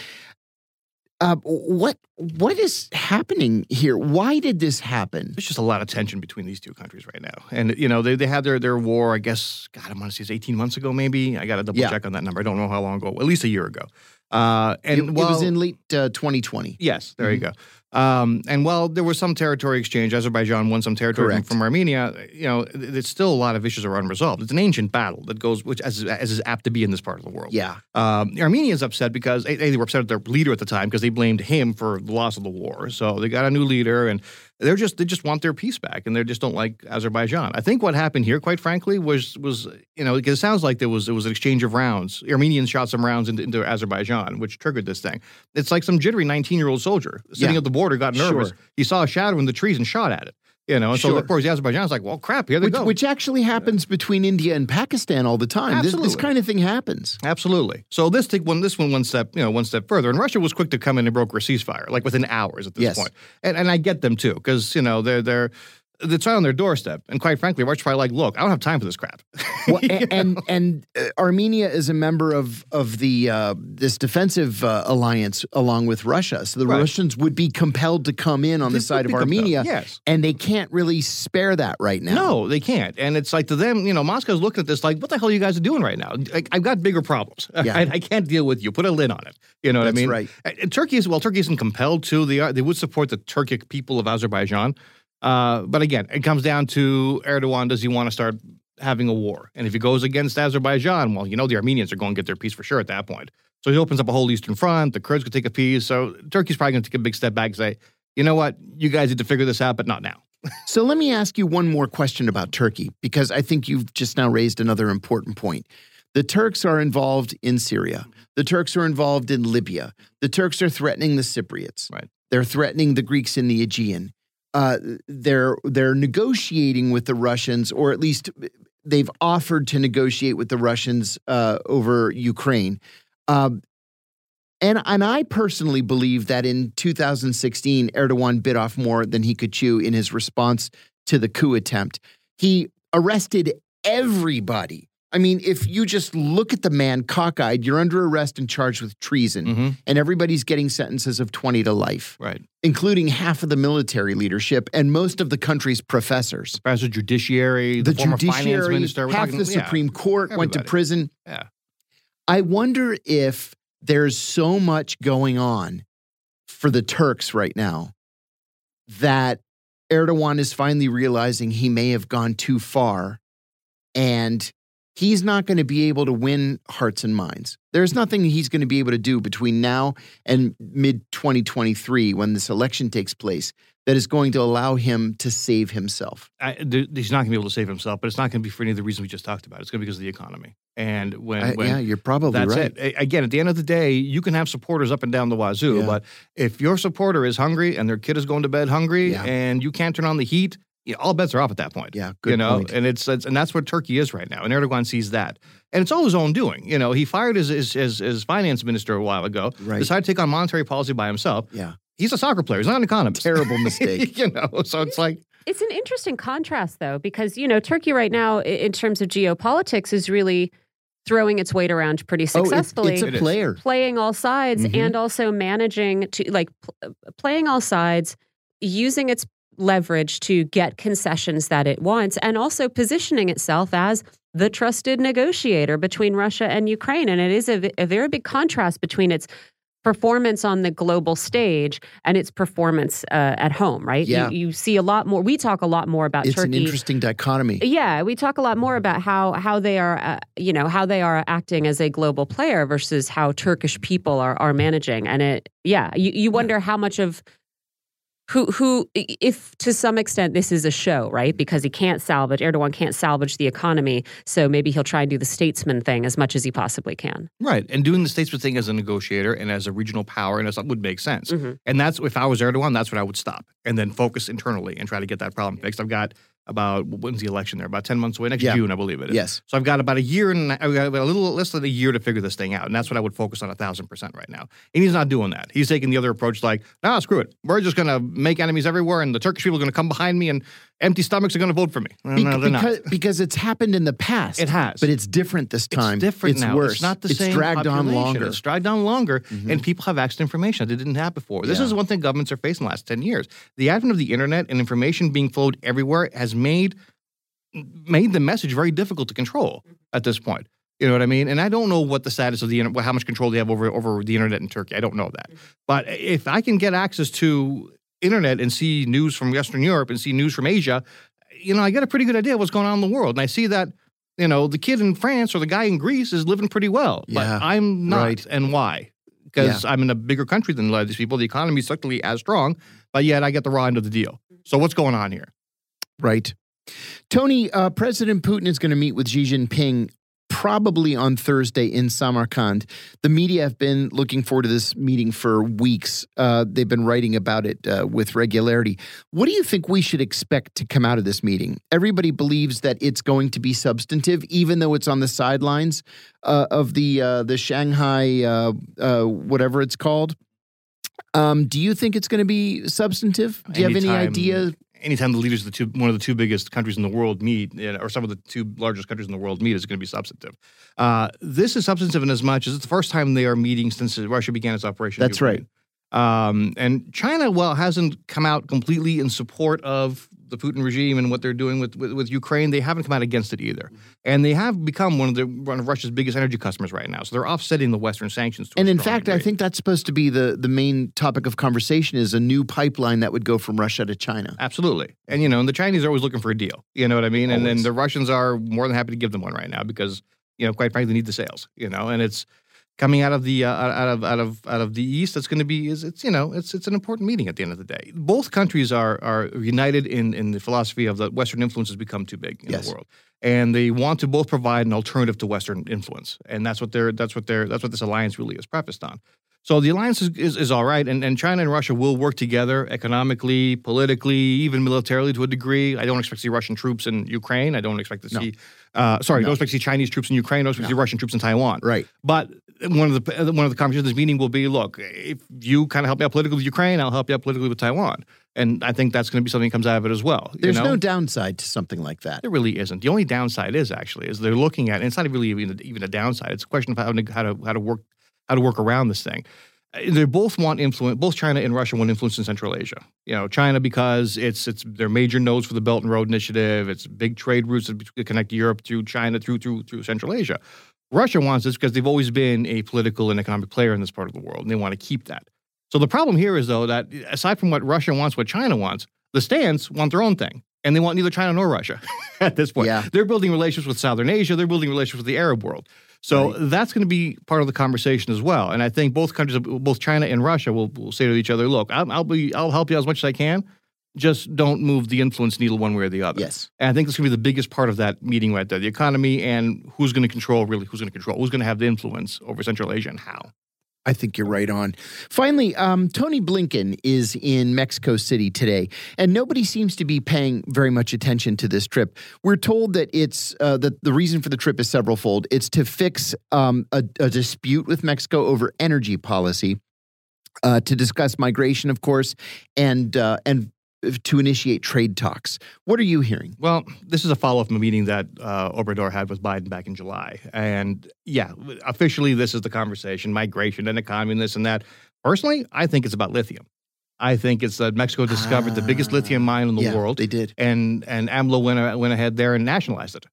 Uh, what what is happening here? Why did this happen? There's just a lot of tension between these two countries right now. And, you know, they, they had their, their war, I guess, God, I want to say it's 18 months ago, maybe. I got to double Yeah. check on that number. I don't know how long ago, at least a year ago. Uh, and it, it was in late uh, 2020. Yes, there you go. Um, and while there was some territory exchange, Azerbaijan won some territory from, from Armenia. You know, th- there's still a lot of issues are unresolved. It's an ancient battle that goes, which as, as is apt to be in this part of the world. Yeah. Um, Armenia is upset because A, they were upset at their leader at the time because they blamed him for the loss of the war. So they got a new leader, and they're just they just want their peace back, and they just don't like Azerbaijan. I think what happened here, quite frankly, was was you know because it sounds like there was it was an exchange of rounds. Armenians shot some rounds into, into Azerbaijan, which triggered this thing. It's like some jittery 19 year old soldier sitting Yeah. at the border got nervous. Sure. He saw a shadow in the trees and shot at it. You know, and so of course the Azerbaijan's like, well, crap, here they Which, go. which actually happens between India and Pakistan all the time. This, this kind of thing happens. Absolutely. So this took one this one one step, you know, one step further. And Russia was quick to come in and broker a ceasefire, like within hours at this Yes. point. And and I get them too, because you know they're they're it's right on their doorstep. And quite frankly, Russia's probably like, look, I don't have time for this crap. Well, a- and and uh, Armenia is a member of of the uh, this defensive uh, alliance along with Russia. So the Right. Russians would be compelled to come in on the side of compelled, Armenia, yes. and they can't really spare that right now. No, they can't. And it's like to them, you know, Moscow's looking at this like, what the hell are you guys doing right now? Like, I've got bigger problems. Yeah. I, I can't deal with you. Put a lid on it. You know what That's I mean? right. And- and Turkey is well, Turkey isn't compelled to. They are, they would support the Turkic people of Azerbaijan. Uh, but again, it comes down to Erdogan. Does he want to start having a war? And if he goes against Azerbaijan, well, you know the Armenians are going to get their piece for sure at that point. So he opens up a whole eastern front. The Kurds could take a piece. So Turkey's probably going to take a big step back and say, you know what, you guys need to figure this out, but not now. So let me ask you one more question about Turkey, because I think you've just now raised another important point. The Turks are involved in Syria. The Turks are involved in Libya. The Turks are threatening the Cypriots. Right. They're threatening the Greeks in the Aegean. Uh, they're they're negotiating with the Russians, or at least they've offered to negotiate with the Russians uh, over Ukraine. Um, And and I personally believe that in 2016, Erdogan bit off more than he could chew in his response to the coup attempt. He arrested everybody. I mean, if you just look at the man cockeyed, you're under arrest and charged with treason, hmm and everybody's getting sentences of 20 to life, Right. including half of the military leadership and most of the country's professors. As a judiciary, the, The, former finance judiciary, minister, half talking- the yeah, Supreme Court went to prison. Yeah. I wonder if there's so much going on for the Turks right now that Erdogan is finally realizing he may have gone too far and he's not going to be able to win hearts and minds. There's nothing he's going to be able to do between now and mid 2023 when this election takes place that is going to allow him to save himself. I, he's not going to be able to save himself, but it's not going to be for any of the reasons we just talked about. It's going to be because of the economy. And when, I- when yeah, you're probably that's right. it. Again, at the end of the day, you can have supporters up and down the wazoo, Yeah. but if your supporter is hungry and their kid is going to bed hungry Yeah. and you can't turn on the heat, you know, all bets are off at that point. Yeah, good you know, point. and it's, it's and that's what Turkey is right now. And Erdogan sees that, and it's all his own doing. You know, he fired his his, his, his finance minister a while ago. Right. Decided to take on monetary policy by himself. Yeah. He's a soccer player. He's not an economist. Terrible mistake. you know, so it's like It's an interesting contrast, though, because you know Turkey right now, in terms of geopolitics, is really throwing its weight around pretty Oh, it- successfully. it's a player. playing all sides Mhm. and also managing to like pl- playing all sides using its leverage to get concessions that it wants and also positioning itself as the trusted negotiator between Russia and Ukraine and it is a very big contrast between its performance on the global stage and its performance uh, at home right Yeah. you, you see a lot more we talk a lot more about It's Turkey an interesting dichotomy. yeah, we talk a lot more about how how they are, uh, you know, how they are acting as a global player versus how Turkish people are are managing. And it, yeah, you, you wonder how much of who who if to some extent this is a show, right? Because he can't salvage Erdogan can't salvage the economy, so maybe he'll try and do the statesman thing as much as he possibly can. Right, and doing the statesman thing as a negotiator and as a regional power and as would make sense. Mhm. And that's if I was Erdogan, that's what I would stop and then focus internally and try to get that problem fixed. I've got about when's the election there? About ten months away, next Yeah. June, I believe it is. Yes. So I've got about a year and I've got a little less than a year to figure this thing out, and that's what I would focus on a thousand percent right now. And he's not doing that. He's taking the other approach, like, nah, screw it. We're just going to make enemies everywhere, and the Turkish people are going to come behind me, and empty stomachs are going to vote for me. No, Bec- no, they're not. because, because it's happened in the past. It has. But it's different this time. It's different it's now. worse. It's not the it's same. dragged on longer. It's dragged on longer, Mhm. and people have access to information that they didn't have before. This Yeah. is one thing governments are facing the last ten years. The advent of the internet and information being flowed everywhere has made made the message very difficult to control at this point. You know what I mean? And I don't know what the status of the internet, how much control they have over over the internet in Turkey. I don't know that. But if I can get access to internet and see news from Western Europe and see news from Asia, you know, I get a pretty good idea of what's going on in the world. And I see that, you know, the kid in France or the guy in Greece is living pretty well. Yeah, but I'm not. right. And why? Because I'm in a bigger country than a lot of these people. The economy is certainly as strong, but yet I get the raw end of the deal. So what's going on here? Right. Tony, uh, President Putin is going to meet with Xi Jinping probably on Thursday in Samarkand. The media have been looking forward to this meeting for weeks. Uh, they've been writing about it uh, with regularity. What do you think we should expect to come out of this meeting? Everybody believes that it's going to be substantive, even though it's on the sidelines uh, of the uh, the Shanghai uh, uh, whatever it's called. Um, do you think it's going to be substantive? Do you have any Anytime- idea? Anytime the leaders of the two, one of the two biggest countries in the world meet, or some of the two largest countries in the world meet, is going to be substantive. Uh, this is substantive in as much as it's the first time they are meeting since Russia began its operation. That's right. Um, and China, well, hasn't come out completely in support of the Putin regime and what they're doing with, with, with Ukraine. They haven't come out against it either, and they have become one of the one of Russia's biggest energy customers right now. So they're offsetting the Western sanctions. To And in fact, I think that's supposed to be the the main topic of conversation is a new pipeline that would go from Russia to China. Absolutely. And, you know, and the Chinese are always looking for a deal. You know what I mean? And then the Russians are more than happy to give them one right now because, you know, quite frankly, they need the sales, you know, and it's coming out of the uh, out of out of out of the east that's going to be is it's you know it's it's an important meeting at the end of the day both countries are are united in in the philosophy of that western influence has become too big in Yes. the world and they want to both provide an alternative to western influence and that's what they're that's what they're that's what this alliance really is prefaced on So the alliance is, is, is all right, and, and China and Russia will work together economically, politically, even militarily to a degree. I don't expect to see Russian troops in Ukraine. I don't expect to No. see, uh, sorry, No. don't expect to see Chinese troops in Ukraine. I don't expect to see Russian troops in Taiwan. Right. But one of the one of the conversations this meeting will be, look, if you kind of help me out politically with Ukraine, I'll help you out politically with Taiwan, and I think that's going to be something that comes out of it as well. you There's know? no downside to something like that. There really isn't. The only downside is actually is they're looking at. And it's not really even even a downside. It's a question of how to how to how to work how to work around this thing. They both want influence. Both China and Russia want influence in Central Asia. You know, China because it's it's their major nodes for the Belt and Road Initiative. It's big trade routes that connect Europe through China through through through Central Asia. Russia wants this because they've always been a political and economic player in this part of the world, and they want to keep that. So the problem here is though that aside from what Russia wants, what China wants, the stands want their own thing, and they want neither China nor Russia at this point. Yeah. They're building relationships with Southern Asia. They're building relationships with the Arab world. So Right. that's going to be part of the conversation as well. And I think both countries, both China and Russia, will, will say to each other, "Look, I'll, I'll be, I'll help you as much as I can. Just don't move the influence needle one way or the other." Yes. And I think this going to be the biggest part of that meeting right there: the economy and who's going to control, really, who's going to control, who's going to have the influence over Central Asia and how. I think you're right on. Finally, um, Tony Blinken is in Mexico City today, and nobody seems to be paying very much attention to this trip. We're told that it's uh, that the reason for the trip is severalfold. It's to fix um, a, a dispute with Mexico over energy policy, uh, to discuss migration, of course, and uh, and to initiate trade talks. What are you hearing? Well, this is a follow up from a meeting that uh, Obrador had with Biden back in July. And yeah, officially, this is the conversation migration and economy and this and that. Personally, I think it's about lithium. I think it's that Mexico discovered the biggest lithium mine in the Yeah, world. They did. and and AMLO went, went ahead there and nationalized it.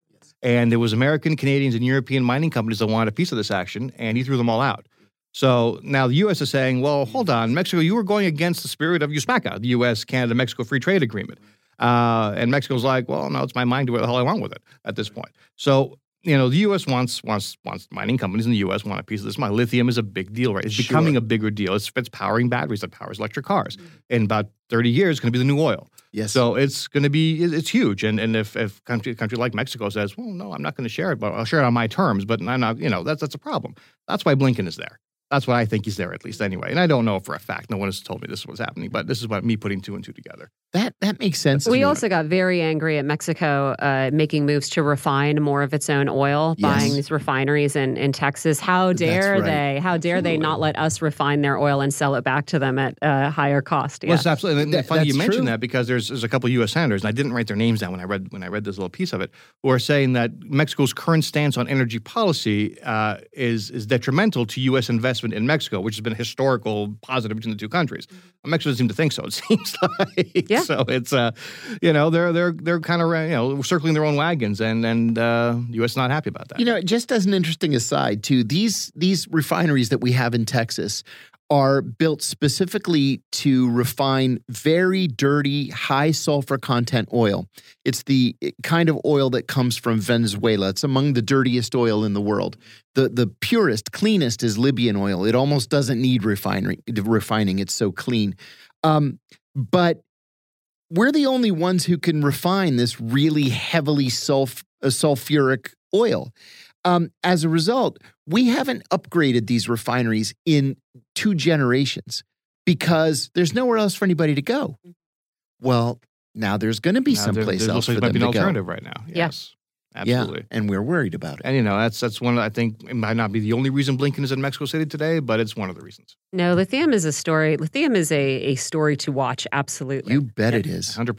And there was American, Canadians, and European mining companies that wanted a piece of this action, and he threw them all out. So now the U.S. is saying, well, hold on, Mexico, you were going against the spirit of USMACA, the U.S. Canada Mexico Free Trade Agreement. Uh, and Mexico's like, well, no, it's my mind. Do what the hell I want with it at this point. So you know, the U.S. wants wants wants mining companies in the U.S. want a piece of this. My lithium is a big deal, right? It's Sure. becoming a bigger deal. It's, it's powering batteries that powers electric cars. In about 30 years, it's going to be the new oil. Yes. So it's going to be it's huge. And and if if country country like Mexico says, well, no, I'm not going to share it, but I'll share it on my terms. But I'm not, you know, that's that's a problem. That's why Blinken is there. That's why I think he's there at least anyway. And I don't know for a fact. No one has told me this was happening, but this is what me putting two and two together. That that makes sense. to We me. also got very angry at Mexico uh, making moves to refine more of its own oil, Yes. buying these refineries in, in Texas. How dare right. they? How dare they not let us refine their oil and sell it back to them at a higher cost? Yeah. Well, it's absolutely and That- funny you that's mentioned true. that because there's there's a couple of U.S. senators, and I didn't write their names down when I read when I read this little piece of it, who are saying that Mexico's current stance on energy policy uh, is is detrimental to U.S. investment in Mexico, which has been a historical positive between the two countries. Mexico doesn't seem to think so. It seems like Yeah. so. It's uh, you know, they're they're they're kind of you know circling their own wagons, and and uh, the U.S. not happy about that. You know, just as an interesting aside, too, these these refineries that we have in Texas are built specifically to refine very dirty, high sulfur content oil. It's the kind of oil that comes from Venezuela. It's among the dirtiest oil in the world. The the purest, cleanest is Libyan oil. It almost doesn't need refinery refining. It's so clean. Um, but we're the only ones who can refine this really heavily sulf- uh, sulfuric oil. Um, as a result, we haven't upgraded these refineries in two generations because there's nowhere else for anybody to go. Well, now there's going to be Now, there- someplace there else looks like for there might them be an to go. alternative right now. Yeah. Yes, absolutely. Yeah, and we're worried about it. And you know that's that's one. I think it might not be the only reason Blinken is in Mexico City today, but it's one of the reasons. no, lithium is a story. Lithium is a, a story to watch. Absolutely. You bet it is. Hundred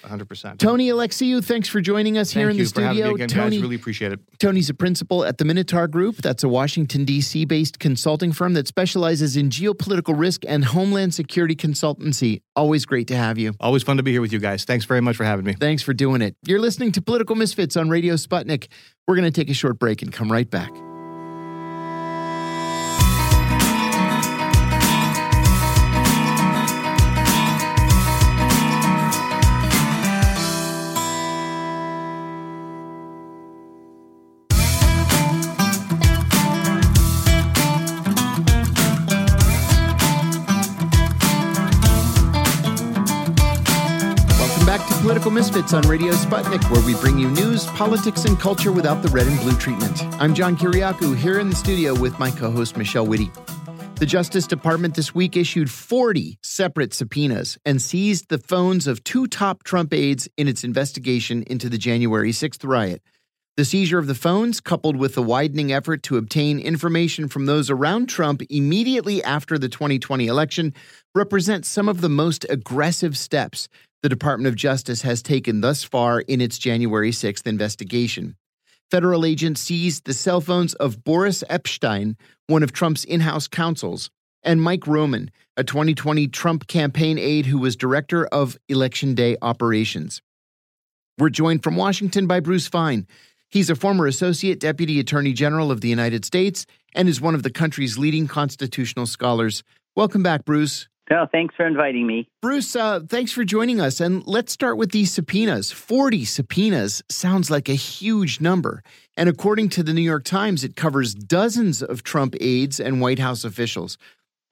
percent, hundred percent. Tony Alexiou, thanks for joining us here Thank in you the for having studio. me again, Tony, guys. Really appreciate it. Tony's a principal at the Minotaur Group. That's a Washington, D.C. based consulting firm that specializes in geopolitical risk and homeland security consultancy. Always great to have you. Always fun to be here with you guys. Thanks very much for having me. Thanks for doing it. You're listening to Political Misfits on Radio Sputnik. We're going to take a short break and come right back. Political Misfits on Radio Sputnik, where we bring you news, politics, and culture without the red and blue treatment. I'm John Kiriakou here in the studio with my co host, Michelle Witte. The Justice Department this week issued 40 separate subpoenas and seized the phones of two top Trump aides in its investigation into the January 6th riot. The seizure of the phones, coupled with the widening effort to obtain information from those around Trump immediately after the 2020 election, represents some of the most aggressive steps the Department of Justice has taken thus far in its January 6th investigation. Federal agents seized the cell phones of Boris Epshteyn, one of Trump's in house counsels, and Mike Roman, a 2020 Trump campaign aide who was director of Election Day operations. We're joined from Washington by Bruce Fein. He's a former Associate Deputy Attorney General of the United States and is one of the country's leading constitutional scholars. Welcome back, Bruce. No, thanks for inviting me. Bruce, uh, thanks for joining us. And let's start with these subpoenas. 40 subpoenas sounds like a huge number. And according to the New York Times, it covers dozens of Trump aides and White House officials.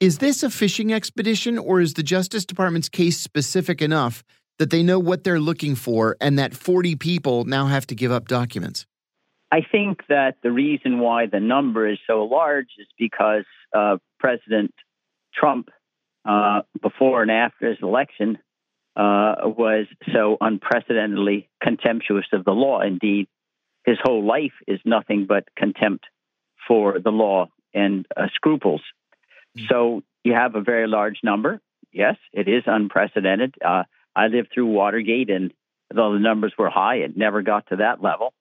Is this a fishing expedition, or is the Justice Department's case specific enough that they know what they're looking for and that 40 people now have to give up documents? I think that the reason why the number is so large is because uh, President Trump, uh, before and after his election, uh, was so unprecedentedly contemptuous of the law. Indeed, his whole life is nothing but contempt for the law and uh, scruples. Mm-hmm. So you have a very large number. Yes, it is unprecedented. Uh, I lived through Watergate, and though the numbers were high, it never got to that level.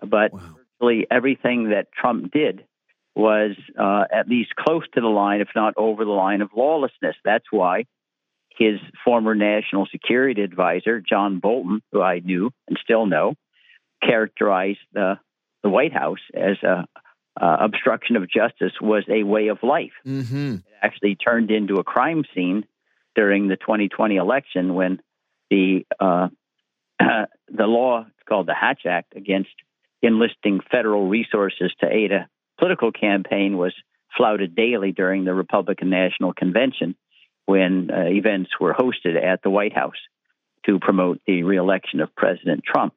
But wow. virtually everything that Trump did was uh, at least close to the line, if not over the line, of lawlessness. That's why his former national security advisor, John Bolton, who I knew and still know, characterized the, the White House as a uh, obstruction of justice was a way of life. Mm-hmm. It actually turned into a crime scene during the 2020 election when the uh, the law it's called the Hatch Act against enlisting federal resources to aid a political campaign was flouted daily during the Republican National Convention when uh, events were hosted at the White House to promote the reelection of President Trump.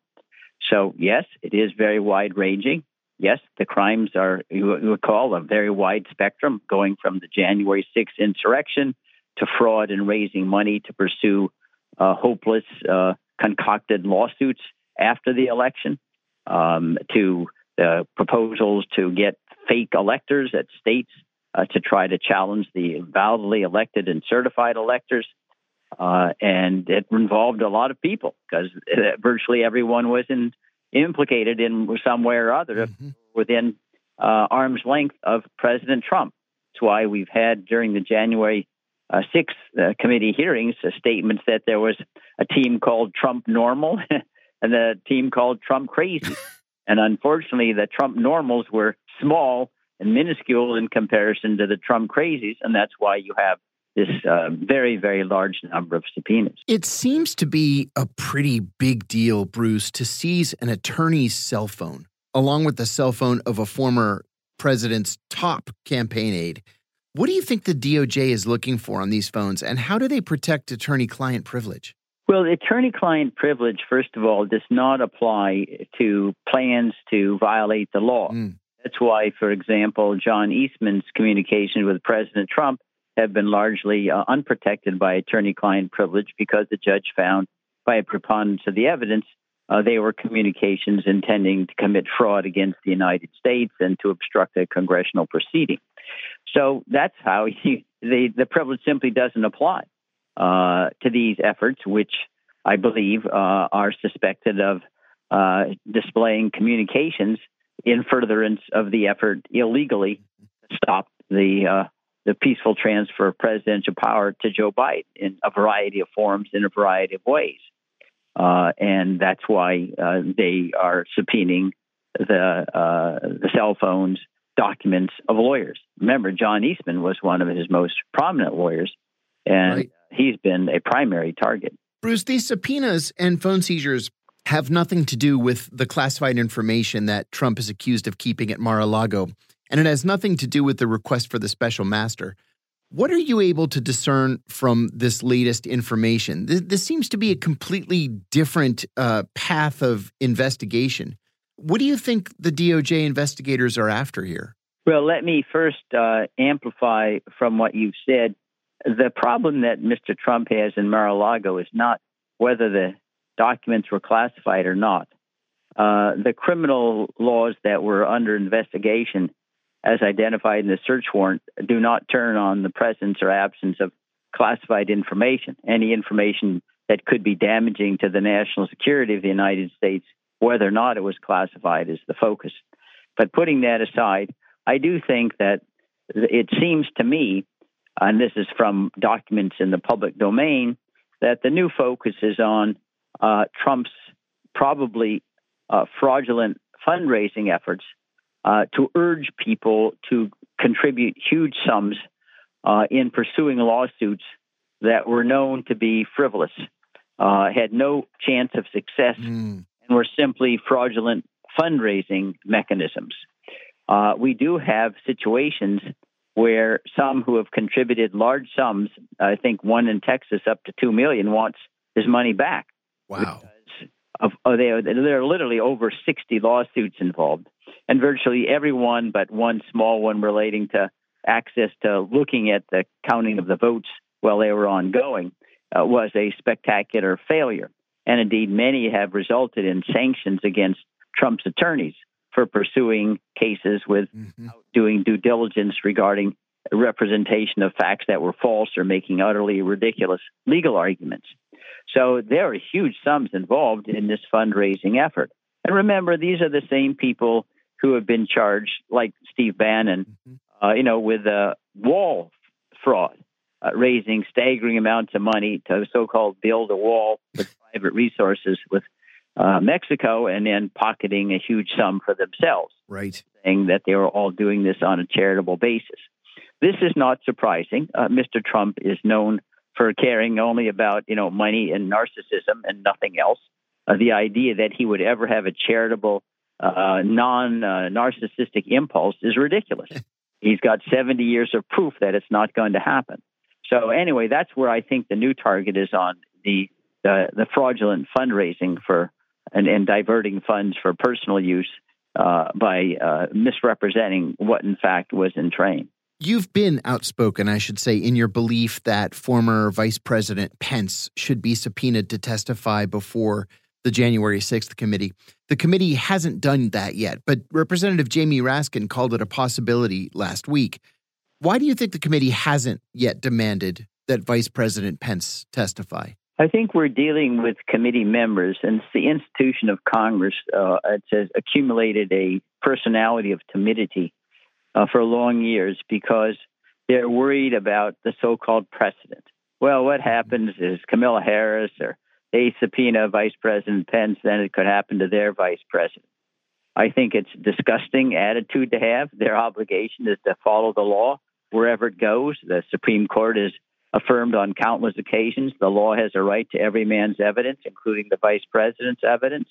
So, yes, it is very wide ranging. Yes, the crimes are, you would call, a very wide spectrum, going from the January 6th insurrection to fraud and raising money to pursue uh, hopeless, uh, concocted lawsuits after the election, um, to the proposals to get fake electors at states uh, to try to challenge the validly elected and certified electors. Uh, and it involved a lot of people because uh, virtually everyone was in, implicated in some way or other mm-hmm. within uh, arm's length of President Trump. That's why we've had during the January uh, six uh, committee hearings statements that there was a team called Trump Normal and a team called Trump Crazy. and unfortunately, the Trump Normals were small and minuscule in comparison to the Trump Crazies. And that's why you have this uh, very, very large number of subpoenas. It seems to be a pretty big deal, Bruce, to seize an attorney's cell phone along with the cell phone of a former president's top campaign aide. What do you think the DOJ is looking for on these phones, and how do they protect attorney client privilege? Well, attorney client privilege, first of all, does not apply to plans to violate the law. Mm. That's why, for example, John Eastman's communications with President Trump have been largely uh, unprotected by attorney client privilege because the judge found, by a preponderance of the evidence, uh, they were communications intending to commit fraud against the United States and to obstruct a congressional proceeding. So that's how he, the, the privilege simply doesn't apply uh, to these efforts, which I believe uh, are suspected of uh, displaying communications in furtherance of the effort illegally to stop the uh, the peaceful transfer of presidential power to Joe Biden in a variety of forms, in a variety of ways. Uh, and that's why uh, they are subpoenaing the, the cell phones documents of lawyers. Remember, John Eastman was one of his most prominent lawyers, and right. he's been a primary target. Bruce, these subpoenas and phone seizures have nothing to do with the classified information that Trump is accused of keeping at Mar a Lago, and it has nothing to do with the request for the special master. What are you able to discern from this latest information? This, this seems to be a completely different uh, path of investigation. What do you think the DOJ investigators are after here? Well, let me first uh, amplify from what you've said. The problem that Mr. Trump has in Mar a Lago is not whether the documents were classified or not. Uh, the criminal laws that were under investigation, as identified in the search warrant, do not turn on the presence or absence of classified information. Any information that could be damaging to the national security of the United States, whether or not it was classified, is the focus. But putting that aside, I do think that it seems to me, and this is from documents in the public domain, that the new focus is on uh, Trump's probably uh, fraudulent fundraising efforts uh, to urge people to contribute huge sums uh, in pursuing lawsuits that were known to be frivolous, uh, had no chance of success, mm. and were simply fraudulent fundraising mechanisms. Uh, we do have situations where some who have contributed large sums, I think one in Texas up to two million, wants his money back. Wow. Of, oh, they are, there are literally over 60 lawsuits involved, and virtually every one but one small one relating to access to looking at the counting of the votes while they were ongoing uh, was a spectacular failure. And indeed, many have resulted in sanctions against Trump's attorneys for pursuing cases with mm-hmm. doing due diligence regarding representation of facts that were false or making utterly ridiculous legal arguments. So there are huge sums involved in this fundraising effort. And remember, these are the same people who have been charged, like Steve Bannon, mm-hmm. uh, you know, with uh, wall fraud, uh, raising staggering amounts of money to so-called build a wall with private resources with uh, Mexico and then pocketing a huge sum for themselves. Right. Saying that they were all doing this on a charitable basis. This is not surprising. Uh, Mr. Trump is known for caring only about you know money and narcissism and nothing else. Uh, the idea that he would ever have a charitable, uh, non-narcissistic impulse is ridiculous. He's got 70 years of proof that it's not going to happen. So anyway, that's where I think the new target is on the the, the fraudulent fundraising for and, and diverting funds for personal use uh, by uh, misrepresenting what in fact was in train. You've been outspoken, I should say, in your belief that former Vice President Pence should be subpoenaed to testify before the January 6th committee. The committee hasn't done that yet, but Representative Jamie Raskin called it a possibility last week. Why do you think the committee hasn't yet demanded that Vice President Pence testify? I think we're dealing with committee members, and it's the institution of Congress. Uh, it says accumulated a personality of timidity uh, for long years because they're worried about the so-called precedent. Well, what happens is Kamala Harris or they subpoena Vice President Pence, then it could happen to their vice president. I think it's a disgusting attitude to have. Their obligation is to follow the law wherever it goes. The Supreme Court has affirmed on countless occasions the law has a right to every man's evidence, including the vice president's evidence.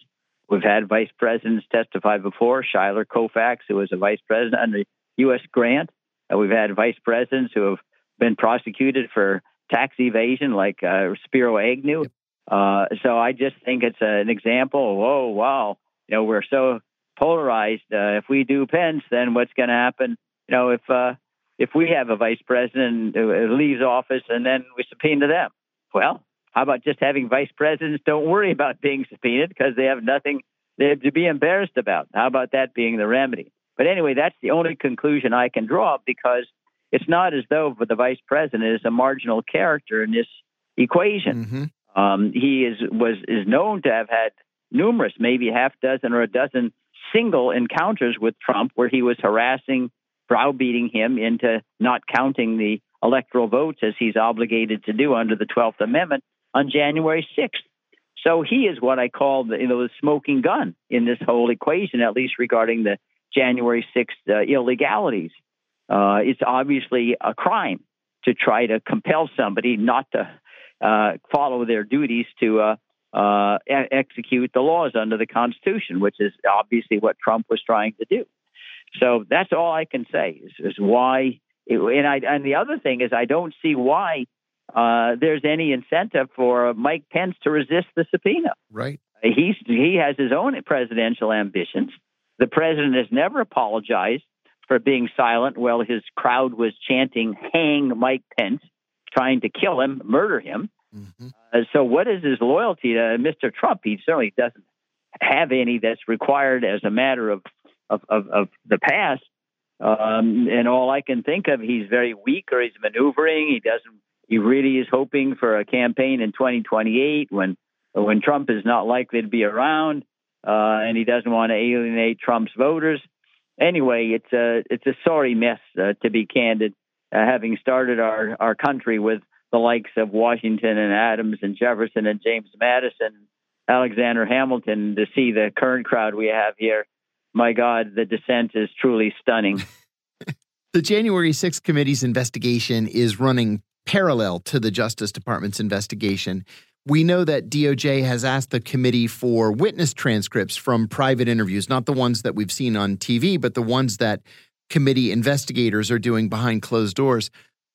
We've had vice presidents testify before. Schuyler Colfax, who was a vice president under U.S. Grant. Uh, we've had vice presidents who have been prosecuted for tax evasion, like uh, Spiro Agnew. Uh, so I just think it's an example. Of, oh, wow! You know, we're so polarized. Uh, if we do Pence, then what's going to happen? You know, if uh, if we have a vice president who leaves office and then we subpoena them. Well, how about just having vice presidents don't worry about being subpoenaed because they have nothing they have to be embarrassed about? How about that being the remedy? But anyway, that's the only conclusion I can draw because it's not as though the vice president is a marginal character in this equation. Mm-hmm. Um, he is was is known to have had numerous, maybe half dozen or a dozen single encounters with Trump where he was harassing browbeating him into not counting the electoral votes as he's obligated to do under the 12th Amendment on January 6th. So he is what I call the, you know, the smoking gun in this whole equation, at least regarding the January 6th uh, illegalities. Uh, it's obviously a crime to try to compel somebody not to uh, follow their duties to uh, uh, execute the laws under the Constitution, which is obviously what Trump was trying to do. So that's all I can say is, is why. It, and I and the other thing is I don't see why uh, there's any incentive for Mike Pence to resist the subpoena. Right. He's he has his own presidential ambitions. The president has never apologized for being silent while his crowd was chanting, Hang Mike Pence, trying to kill him, murder him. Mm-hmm. Uh, so, what is his loyalty to Mr. Trump? He certainly doesn't have any that's required as a matter of, of, of, of the past. Um, and all I can think of, he's very weak or he's maneuvering. He doesn't. He really is hoping for a campaign in 2028 when when Trump is not likely to be around, uh, and he doesn't want to alienate Trump's voters. Anyway, it's a it's a sorry mess uh, to be candid. Uh, having started our our country with the likes of Washington and Adams and Jefferson and James Madison, Alexander Hamilton, to see the current crowd we have here my God, the descent is truly stunning. the January 6th committee's investigation is running parallel to the Justice Department's investigation. We know that DOJ has asked the committee for witness transcripts from private interviews, not the ones that we've seen on TV, but the ones that committee investigators are doing behind closed doors.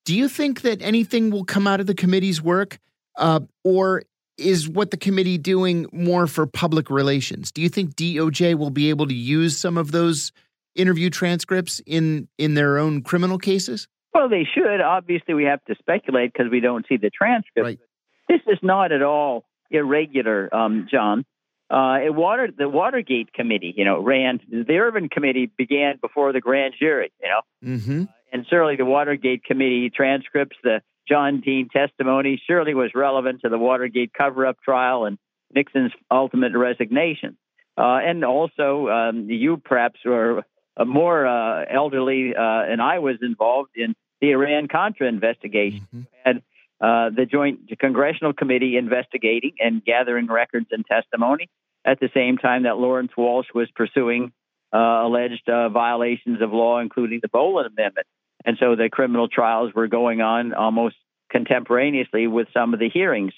Do you think that anything will come out of the committee's work? Uh, or is what the committee doing more for public relations? Do you think DOJ will be able to use some of those interview transcripts in in their own criminal cases? Well, they should. Obviously, we have to speculate because we don't see the transcripts. Right. This is not at all irregular, um, John. Uh, it water the Watergate committee, you know, ran the Ervin committee began before the grand jury, you know, mm-hmm. uh, and certainly the Watergate committee transcripts, the John Dean testimony surely was relevant to the Watergate cover up trial and Nixon's ultimate resignation. Uh, and also, um, you perhaps were uh, more uh, elderly, uh, and I was involved in the Iran Contra investigation. Mm-hmm. And uh, the Joint Congressional Committee investigating and gathering records and testimony at the same time that Lawrence Walsh was pursuing uh, alleged violations of law, including the Boland Amendment. And so the criminal trials were going on almost contemporaneously with some of the hearings.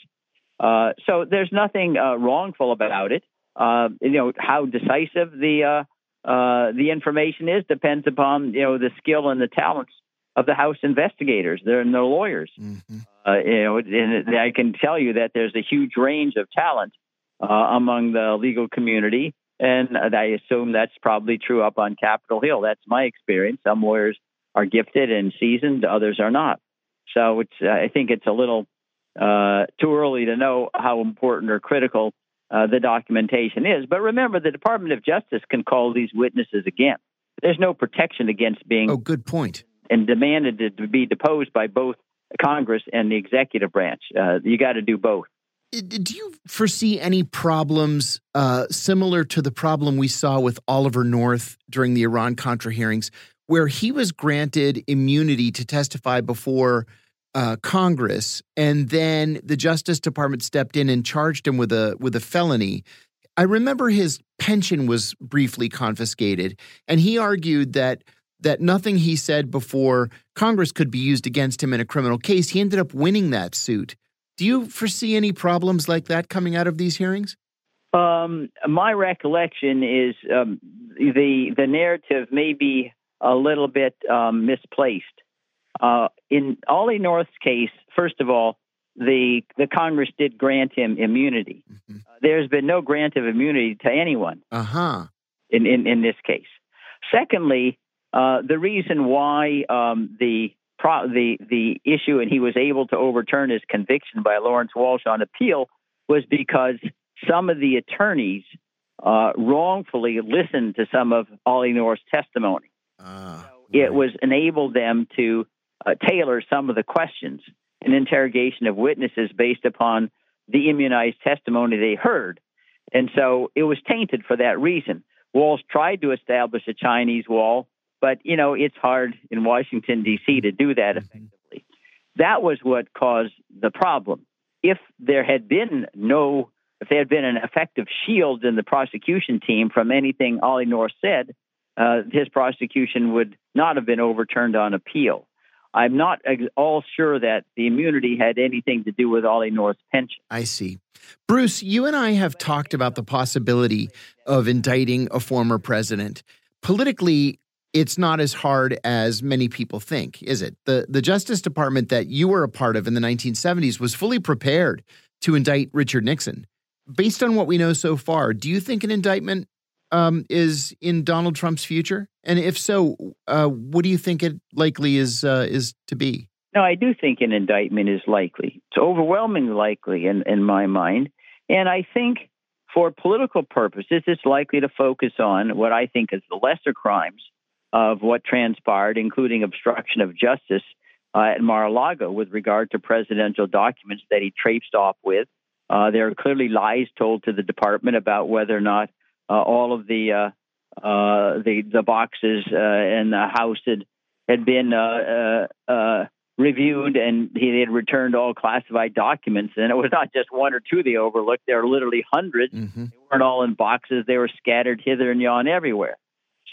Uh, so there's nothing uh, wrongful about it. Uh, you know how decisive the uh, uh, the information is depends upon you know the skill and the talents of the House investigators. They're and the lawyers. Mm-hmm. Uh, you know, and I can tell you that there's a huge range of talent among the legal community, and I assume that's probably true up on Capitol Hill. That's my experience. Some lawyers are gifted and seasoned, others are not. So it's uh, I think it's a little uh, too early to know how important or critical uh, the documentation is. But remember, the Department of Justice can call these witnesses again. There's no protection against being. Oh, good point. And demanded to be deposed by both Congress and the executive branch. Uh, you got to do both. Do you foresee any problems uh, similar to the problem we saw with Oliver North during the Iran Contra hearings, where he was granted immunity to testify before uh, Congress, and then the Justice Department stepped in and charged him with a with a felony. I remember his pension was briefly confiscated, and he argued that that nothing he said before Congress could be used against him in a criminal case. He ended up winning that suit. Do you foresee any problems like that coming out of these hearings? Um, my recollection is um, the the narrative may be a little bit um, misplaced. Uh, in Ollie North's case, first of all, the the Congress did grant him immunity. Mm-hmm. Uh, there's been no grant of immunity to anyone. Uh-huh. In, in in this case. Secondly, uh, the reason why um, the pro- the the issue and he was able to overturn his conviction by Lawrence Walsh on appeal was because some of the attorneys uh, wrongfully listened to some of Ollie North's testimony. Uh, it was enabled them to uh, tailor some of the questions and interrogation of witnesses based upon the immunized testimony they heard. And so it was tainted for that reason. Walsh tried to establish a Chinese wall, but you know it's hard in Washington D.C. to do that mm-hmm. effectively. That was what caused the problem. If there had been no, if there had been an effective shield in the prosecution team from anything Ollie North said, uh, his prosecution would not have been overturned on appeal. I'm not all sure that the immunity had anything to do with Ollie North's pension. I see. Bruce, you and I have talked about the possibility of indicting a former president. Politically, it's not as hard as many people think, is it? The the Justice Department that you were a part of in the 1970s was fully prepared to indict Richard Nixon. Based on what we know so far, do you think an indictment um, is in Donald Trump's future? And if so, uh, what do you think it likely is uh, is to be? No, I do think an indictment is likely. It's overwhelmingly likely in, in my mind. And I think for political purposes, it's likely to focus on what I think is the lesser crimes of what transpired, including obstruction of justice uh, at Mar-a-Lago with regard to presidential documents that he traipsed off with. Uh, there are clearly lies told to the department about whether or not uh, all of the uh, uh, the the boxes uh, in the house had had been reviewed and he had returned all classified documents. And it was not just one or two they overlooked; there were literally 100s mm-hmm. They weren't all in boxes; they were scattered hither and yon everywhere.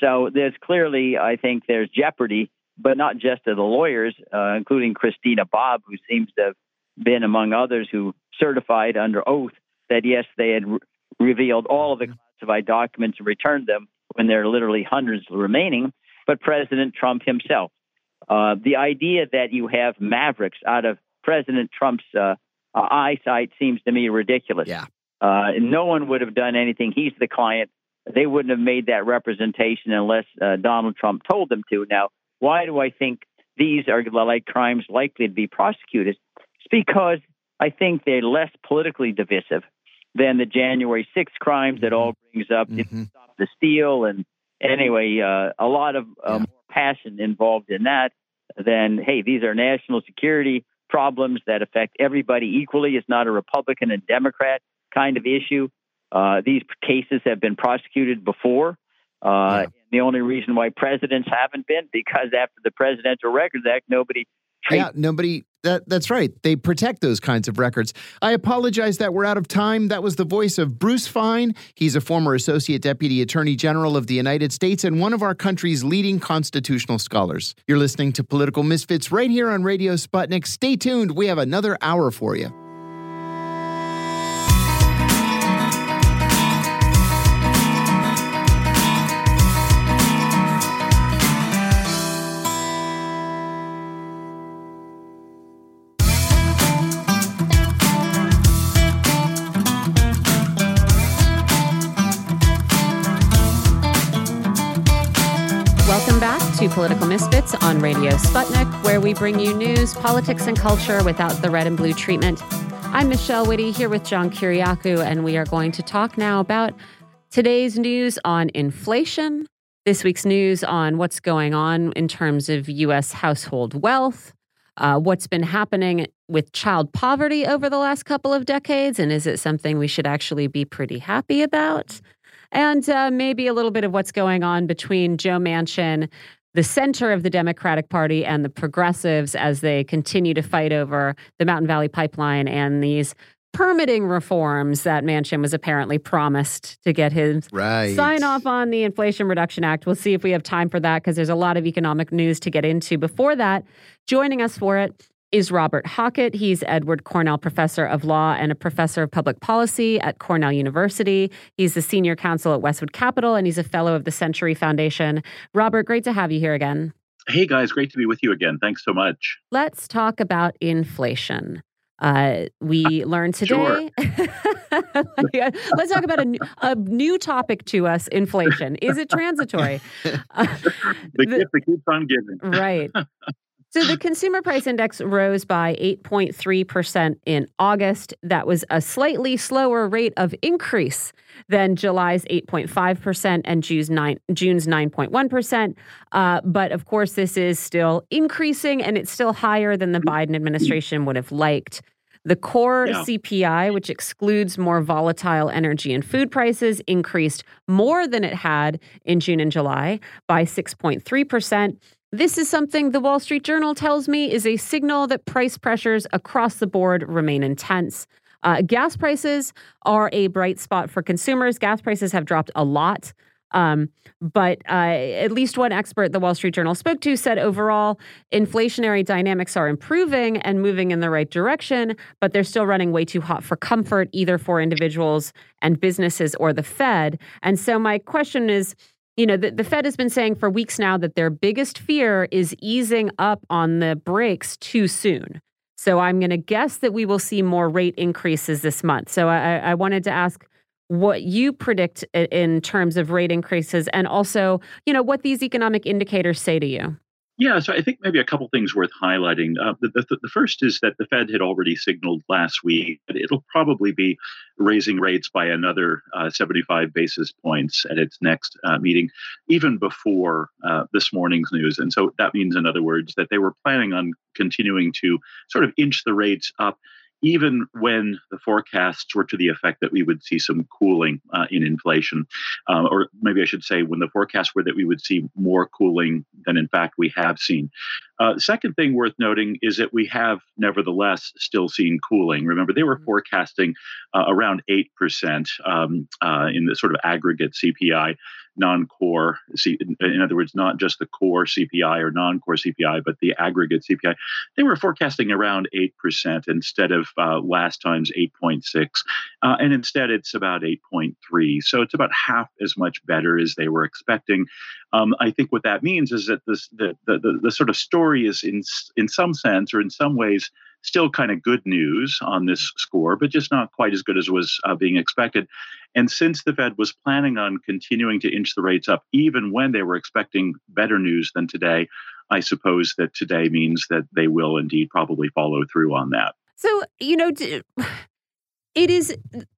So there's clearly, I think, there's jeopardy, but not just to the lawyers, uh, including Christina Bobb, who seems to have been among others who certified under oath that yes, they had re- revealed all of the classified documents and returned them when there are literally hundreds remaining. But President Trump himself, uh, the idea that you have mavericks out of President Trump's uh, eyesight seems to me ridiculous. Yeah. Uh, no one would have done anything. He's the client. They wouldn't have made that representation unless uh, Donald Trump told them to. Now, why do I think these are like crimes likely to be prosecuted? It's because I think they're less politically divisive than the January 6th crimes that all brings up mm-hmm. stop the steal and anyway, uh, a lot of uh, yeah. more passion involved in that than hey, these are national security problems that affect everybody equally. It's not a Republican and Democrat kind of issue. Uh, these cases have been prosecuted before. Uh, yeah. The only reason why presidents haven't been because after the Presidential Records Act, nobody yeah, nobody. That that's right. They protect those kinds of records. I apologize that we're out of time. That was the voice of Bruce Fein. He's a former associate deputy attorney general of the United States and one of our country's leading constitutional scholars. You're listening to Political Misfits right here on Radio Sputnik. Stay tuned. We have another hour for you. Political Misfits on Radio Sputnik, where we bring you news, politics, and culture without the red and blue treatment. I'm Michelle Witte here with John Kiriakou, and we are going to talk now about today's news on inflation, this week's news on what's going on in terms of U.S. household wealth, uh, what's been happening with child poverty over the last couple of decades, and is it something we should actually be pretty happy about? And uh, maybe a little bit of what's going on between Joe Manchin the center of the Democratic Party and the progressives as they continue to fight over the Mountain Valley Pipeline and these permitting reforms that Manchin was apparently promised to get his right. sign off on the Inflation Reduction Act. We'll see if we have time for that because there's a lot of economic news to get into. Before that, joining us for it is Robert Hockett. He's Edward Cornell Professor of Law and a Professor of Public Policy at Cornell University. He's the Senior Counsel at Westwood Capital, and he's a Fellow of the Century Foundation. Robert, great to have you here again. Hey, guys, great to be with you again. Thanks so much. Let's talk about inflation. Uh, we learned today. Let's talk about a, a, new topic to us inflation. Is it transitory? Uh, the gift that keeps on giving. right. So the consumer price index rose by 8.3% in August. That was a slightly slower rate of increase than July's 8.5% and June's 9.1%. Uh, but of course, this is still increasing and it's still higher than the Biden administration would have liked. The core yeah. CPI, which excludes more volatile energy and food prices, increased more than it had in June and July by 6.3%. This is something the Wall Street Journal tells me is a signal that price pressures across the board remain intense. Uh, gas prices are a bright spot for consumers. Gas prices have dropped a lot. Um, but uh, at least one expert the Wall Street Journal spoke to said overall, inflationary dynamics are improving and moving in the right direction, but they're still running way too hot for comfort, either for individuals and businesses or the Fed. And so, my question is you know, the, the Fed has been saying for weeks now that their biggest fear is easing up on the brakes too soon. So I'm going to guess that we will see more rate increases this month. So I, I wanted to ask what you predict in terms of rate increases and also, you know, what these economic indicators say to you. Yeah, so I think maybe a couple things worth highlighting. Uh, the, the, the, first is that the Fed had already signaled last week that it'll probably be raising rates by another uh, 75 basis points at its next uh, meeting, even before uh, this morning's news. And so that means, in other words, that they were planning on continuing to sort of inch the rates up even when the forecasts were to the effect that we would see some cooling uh, in inflation, uh, or maybe I should say, when the forecasts were that we would see more cooling than in fact we have seen. Uh, second thing worth noting is that we have nevertheless still seen cooling. Remember, they were mm-hmm. forecasting uh, around 8% um, uh, in the sort of aggregate CPI non-core, in other words, not just the core CPI or non-core CPI, but the aggregate CPI, they were forecasting around 8% instead of uh, last time's 8.6. Uh, and instead it's about 8.3. So it's about half as much better as they were expecting. Um, I think what that means is that this, the, the, the, the sort of story is in, in some sense or in some ways still kind of good news on this score, but just not quite as good as was uh, being expected. And since the Fed was planning on continuing to inch the rates up, even when they were expecting better news than today, I suppose that today means that they will indeed probably follow through on that. So, you know, it is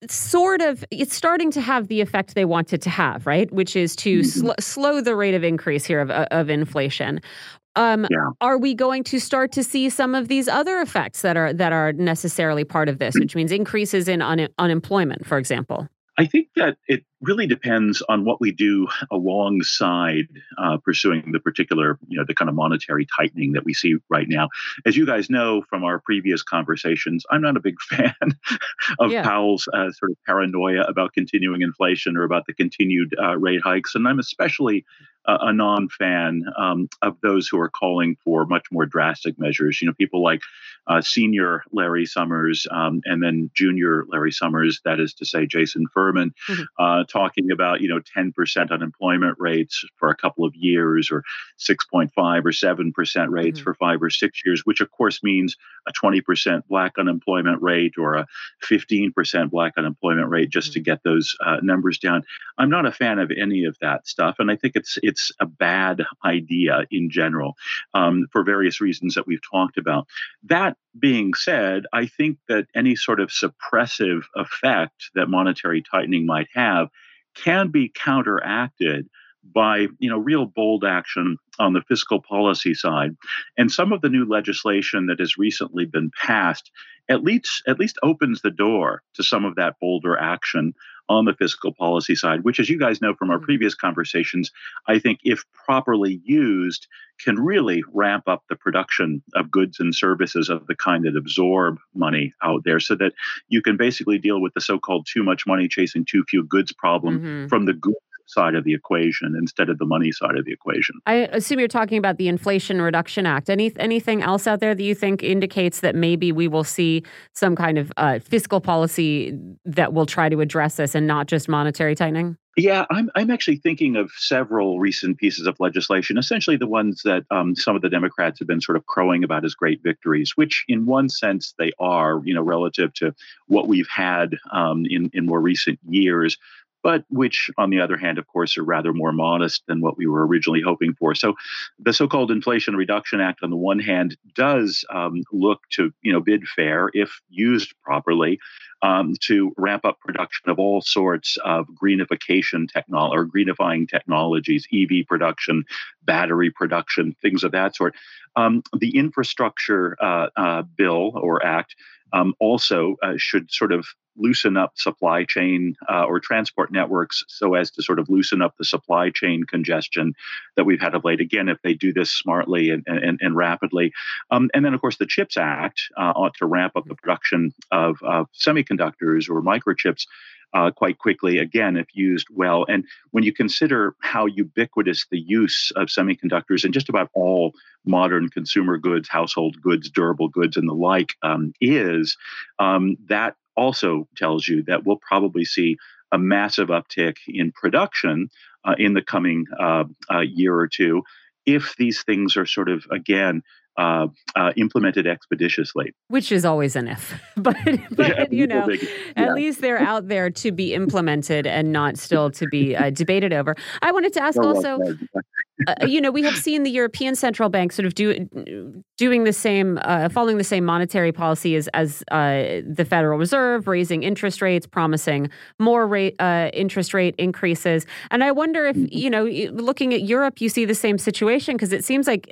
sort of it's starting to have the effect they wanted to have right which is to mm-hmm. sl- slow the rate of increase here of, of inflation um, yeah. Are we going to start to see some of these other effects that are that are necessarily part of this, which means increases in un- unemployment, for example? I think that it really depends on what we do alongside uh, pursuing the particular, you know, the kind of monetary tightening that we see right now. As you guys know from our previous conversations, I'm not a big fan of yeah. Powell's uh, sort of paranoia about continuing inflation or about the continued uh, rate hikes, and I'm especially a, non fan um, of those who are calling for much more drastic measures. You know, people like uh, senior Larry Summers um, and then junior Larry Summers, that is to say, Jason Furman, mm-hmm. uh, talking about, you know, 10% unemployment rates for a couple of years or 6.5 or 7% rates mm-hmm. for five or six years, which of course means a 20% black unemployment rate or a 15% black unemployment rate just mm-hmm. to get those uh, numbers down. I'm not a fan of any of that stuff. And I think it's, it's it's a bad idea in general um, for various reasons that we've talked about. That being said, I think that any sort of suppressive effect that monetary tightening might have can be counteracted by you know real bold action on the fiscal policy side. And some of the new legislation that has recently been passed at least at least opens the door to some of that bolder action on the fiscal policy side, which, as you guys know from our mm-hmm. previous conversations, I think, if properly used, can really ramp up the production of goods and services of the kind that absorb money out there so that you can basically deal with the so called too much money chasing too few goods problem mm-hmm. from the goods side of the equation instead of the money side of the equation. I assume you're talking about the Inflation Reduction Act. Any anything else out there that you think indicates that maybe we will see some kind of uh, fiscal policy that will try to address this and not just monetary tightening? Yeah, I'm, I'm actually thinking of several recent pieces of legislation, essentially the ones that um, some of the Democrats have been sort of crowing about as great victories, which in one sense they are, you know, relative to what we've had um, in, in more recent years but which, on the other hand, of course, are rather more modest than what we were originally hoping for. So, the so-called Inflation Reduction Act, on the one hand, does um, look to you know bid fair if used properly um, to ramp up production of all sorts of greenification technology or greenifying technologies, EV production, battery production, things of that sort. Um, the infrastructure uh, uh, bill or act um, also uh, should sort of loosen up supply chain uh, or transport networks so as to sort of loosen up the supply chain congestion that we've had of late. Again, if they do this smartly and, and, and rapidly. Um, and then, of course, the CHIPS Act uh, ought to ramp up the production of, of semiconductors or microchips. Uh, quite quickly, again, if used well. And when you consider how ubiquitous the use of semiconductors in just about all modern consumer goods, household goods, durable goods, and the like um, is, um, that also tells you that we'll probably see a massive uptick in production uh, in the coming uh, uh, year or two if these things are sort of, again, uh, uh, implemented expeditiously. Which is always an if, but, but yeah, you know, yeah. at least they're out there to be implemented and not still to be uh, debated over. I wanted to ask also, uh, you know, we have seen the European Central Bank sort of do, doing the same, uh, following the same monetary policy as, as uh, the Federal Reserve, raising interest rates, promising more rate interest rate increases. And I wonder if, mm-hmm. you know, looking at Europe, you see the same situation because it seems like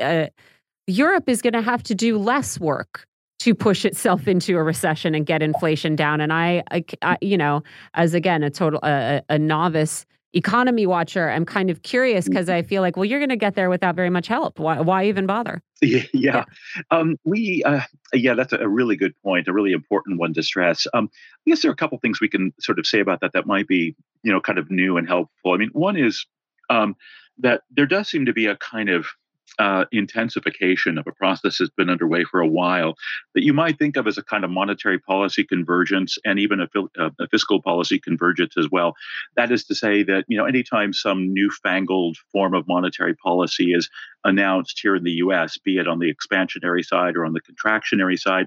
Europe is going to have to do less work to push itself into a recession and get inflation down. And I, I, I you know, as again a total a, a novice economy watcher, I'm kind of curious because I feel like, well, you're going to get there without very much help. Why, why even bother? Yeah, yeah. Um, we, uh, yeah, that's a really good point, a really important one to stress. Um, I guess there are a couple things we can sort of say about that that might be, you know, kind of new and helpful. I mean, one is um, that there does seem to be a kind of uh, intensification of a process that's been underway for a while that you might think of as a kind of monetary policy convergence and even a, uh, a, fiscal policy convergence as well. That is to say that you know anytime some newfangled form of monetary policy is announced here in the U.S., be it on the expansionary side or on the contractionary side.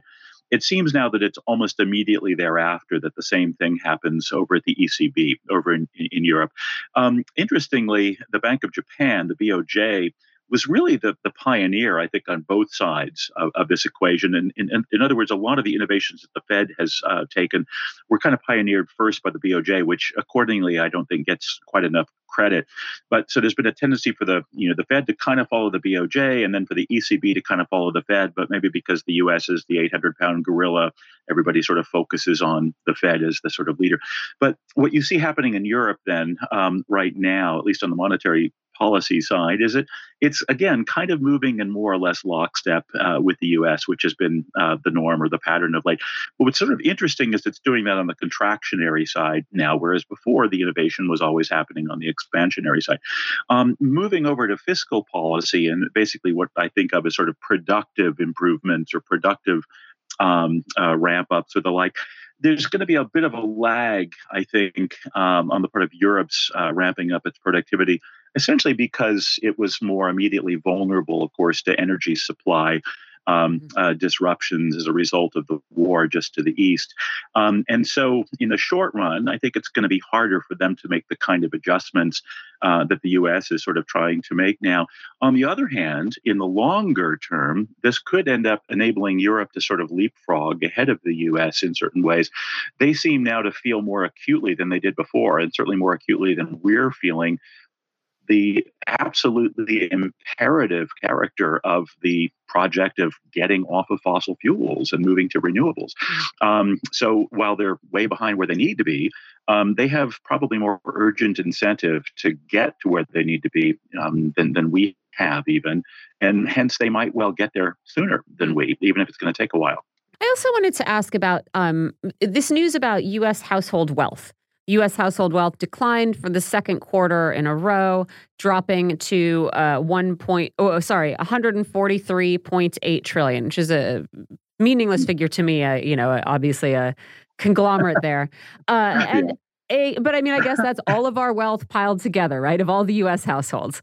It seems now that it's almost immediately thereafter that the same thing happens over at the ECB, over in, in Europe. Um, interestingly, the Bank of Japan, the BOJ, was really the, the pioneer, I think, on both sides of, of this equation. And, in in other words, a lot of the innovations that the Fed has uh, taken were kind of pioneered first by the BOJ, which accordingly I don't think gets quite enough credit. But so there's been a tendency for the you know the Fed to kind of follow the BOJ, and then for the ECB to kind of follow the Fed. But maybe because the U.S. is the 800 pound gorilla, everybody sort of focuses on the Fed as the sort of leader. But what you see happening in Europe then um, right now, at least on the monetary policy side is it it's again kind of moving in more or less lockstep uh, with the U.S., which has been uh, the norm or the pattern of late. But what's sort of interesting is it's doing that on the contractionary side now, whereas before the innovation was always happening on the expansionary side. Um, moving over to fiscal policy and basically what I think of as sort of productive improvements or productive um, uh, ramp ups or the like there's going to be a bit of a lag, I think, um, on the part of Europe's uh, ramping up its productivity essentially because it was more immediately vulnerable, of course, to energy supply. Um, mm-hmm. uh, disruptions as a result of the war just to the east. Um, and so, in the short run, I think it's going to be harder for them to make the kind of adjustments uh, that the U.S. is sort of trying to make now. On the other hand, in the longer term, this could end up enabling Europe to sort of leapfrog ahead of the U.S. in certain ways. They seem now to feel more acutely than they did before, and certainly more acutely than we're feeling the absolutely imperative character of the project of getting off of fossil fuels and moving to renewables. Um, so while they're way behind where they need to be, um, they have probably more urgent incentive to get to where they need to be um, than, than we have, even. And hence, they might well get there sooner than we, even if it's going to take a while. I also wanted to ask about um, this news about U.S. household wealth. U.S. household wealth declined for the second quarter in a row, dropping to uh, one point. Oh, sorry, 143.8 trillion, which is a meaningless figure to me. Uh, you know, obviously a conglomerate there, uh, and. A, but I mean, I guess that's all of our wealth piled together, right? Of all the U.S. households,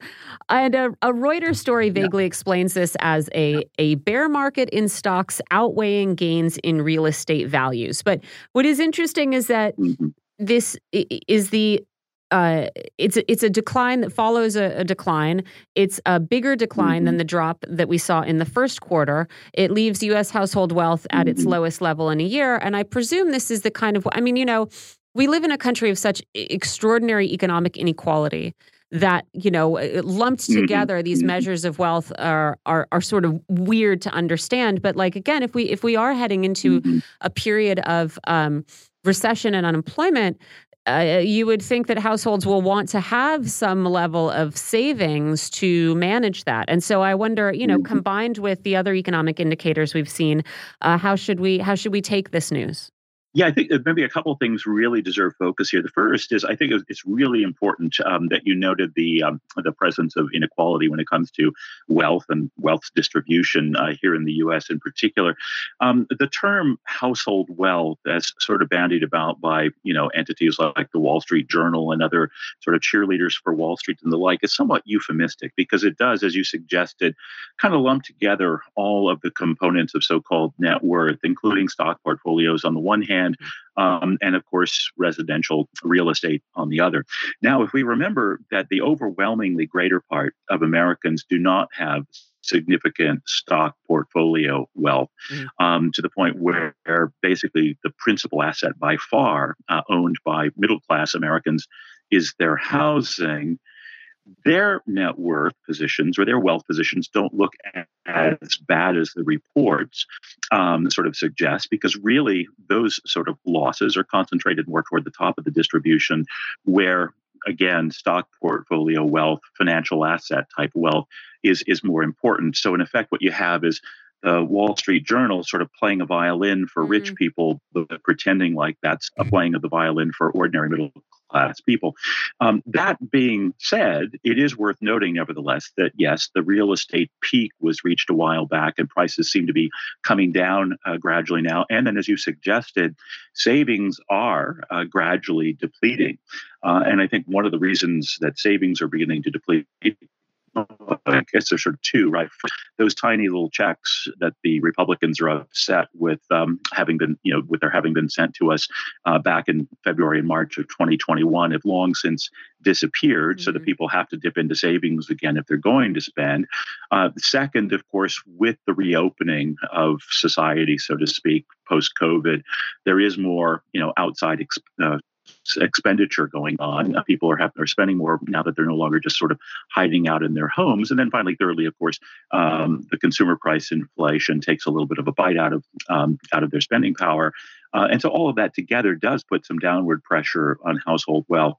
and a, a Reuters story vaguely yeah. explains this as a a bear market in stocks outweighing gains in real estate values. But what is interesting is that mm-hmm this is the uh, it's a, it's a decline that follows a, a decline. It's a bigger decline mm-hmm. than the drop that we saw in the first quarter. It leaves U.S. household wealth at mm-hmm. its lowest level in a year, and I presume this is the kind of I mean, you know, we live in a country of such extraordinary economic inequality that you know lumped mm-hmm. together these mm-hmm. measures of wealth are, are are sort of weird to understand but like again if we if we are heading into mm-hmm. a period of um, recession and unemployment, uh, you would think that households will want to have some level of savings to manage that. And so I wonder, you know, mm-hmm. combined with the other economic indicators we've seen, uh, how should we how should we take this news? Yeah, I think maybe a couple things really deserve focus here. The first is I think it's really important um, that you noted the um, the presence of inequality when it comes to wealth and wealth distribution uh, here in the U.S. in particular. Um, the term household wealth, as sort of bandied about by you know entities like the Wall Street Journal and other sort of cheerleaders for Wall Street and the like, is somewhat euphemistic because it does, as you suggested, kind of lump together all of the components of so-called net worth, including stock portfolios on the one hand land, um, and of course, residential real estate on the other. Now, if we remember that the overwhelmingly greater part of Americans do not have significant stock portfolio wealth mm. um, to the point where basically the principal asset by far uh, owned by middle class Americans is their housing their net worth positions or their wealth positions don't look as bad as the reports um, sort of suggest, because really those sort of losses are concentrated more toward the top of the distribution, where again stock portfolio wealth, financial asset type wealth is is more important. So in effect, what you have is the Wall Street Journal sort of playing a violin for mm-hmm. rich people, but pretending like that's a playing of the violin for ordinary middle class people. Um, that being said, it is worth noting, nevertheless, that yes, the real estate peak was reached a while back and prices seem to be coming down uh, gradually now. And then, as you suggested, savings are uh, gradually depleting. Uh, and I think one of the reasons that savings are beginning to deplete I guess there's sort of two, right? Those tiny little checks that the Republicans are upset with um, having been, you know, with their having been sent to us uh, back in February and March of 2021 have long since disappeared. Mm-hmm. So that mm-hmm. people have to dip into savings again if they're going to spend. Uh, second, of course, with the reopening of society, so to speak, post COVID, there is more, you know, outside ex- uh, expenditure going on. People are, are spending more now that they're no longer just sort of hiding out in their homes. And then finally, thirdly, of course, um, the consumer price inflation takes a little bit of a bite out of um, out of their spending power. Uh, and so all of that together does put some downward pressure on household wealth.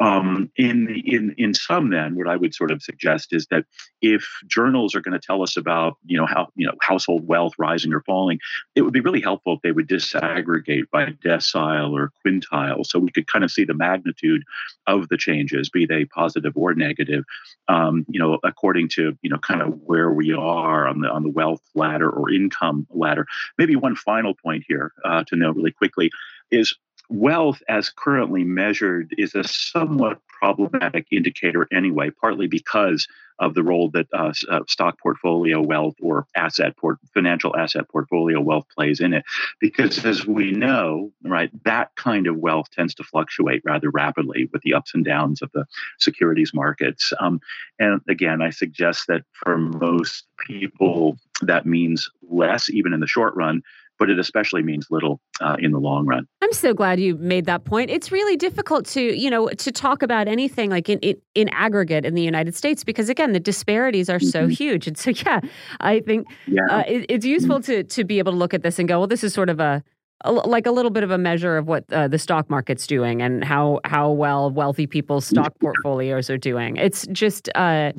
Um, in in in some, then what I would sort of suggest is that if journals are going to tell us about you know how you know household wealth rising or falling, it would be really helpful if they would disaggregate by decile or quintile, so we could kind of see the magnitude of the changes, be they positive or negative, um, you know, according to you know kind of where we are on the on the wealth ladder or income ladder. Maybe one final point here uh, to note really quickly is wealth as currently measured is a somewhat problematic indicator anyway, partly because of the role that uh, uh, stock portfolio wealth or asset port- financial asset portfolio wealth plays in it. Because as we know, right, that kind of wealth tends to fluctuate rather rapidly with the ups and downs of the securities markets. Um, and again, I suggest that for most people, that means less, even in the short run, but it especially means little uh, in the long run. I'm so glad you made that point. It's really difficult to, you know, to talk about anything like in in, in aggregate in the United States because again, the disparities are mm-hmm. so huge. And so, yeah, I think yeah. Uh, it, it's useful mm-hmm. to to be able to look at this and go, well, this is sort of a like a little bit of a measure of what uh, the stock market's doing and how how well wealthy people's stock portfolios are doing. It's just uh,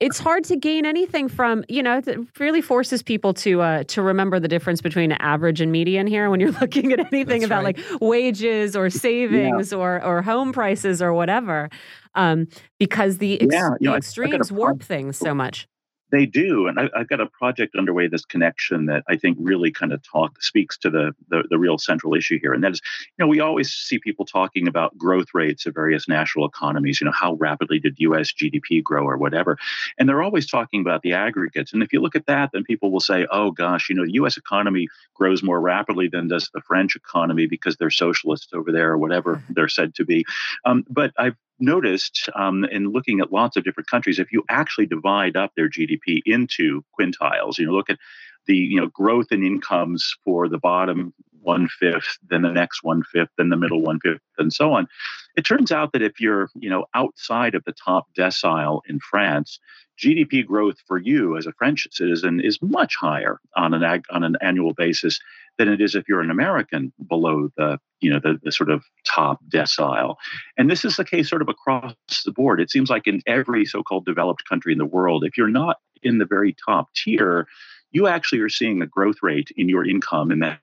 it's hard to gain anything from you know it really forces people to uh, to remember the difference between average and median here when you're looking at anything That's about right. like wages or savings yeah. or or home prices or whatever um, because the, ex- yeah, you know, the extremes warp things so much. They do, and I, have got a project underway. This connection that I think really kind of talk speaks to the, the, the real central issue here, and that is, you know, we always see people talking about growth rates of various national economies. You know, how rapidly did U.S. GDP grow or whatever, and they're always talking about the aggregates. And if you look at that, then people will say, oh gosh, you know, the U.S. economy grows more rapidly than does the French economy because they're socialists over there or whatever mm-hmm. they're said to be. Um, but I've noticed um, in looking at lots of different countries, if you actually divide up their GDP into quintiles, you know, look at the you know growth in incomes for the bottom one fifth, then the next one fifth, then the middle one fifth, and so on. It turns out that if you're you know outside of the top decile in France, GDP growth for you as a French citizen is much higher on an ag- on an annual basis than it is if you're an American below the you know the, the sort of top decile. And this is the case sort of across the board. It seems like in every so-called developed country in the world, if you're not in the very top tier, you actually are seeing a growth rate in your income in that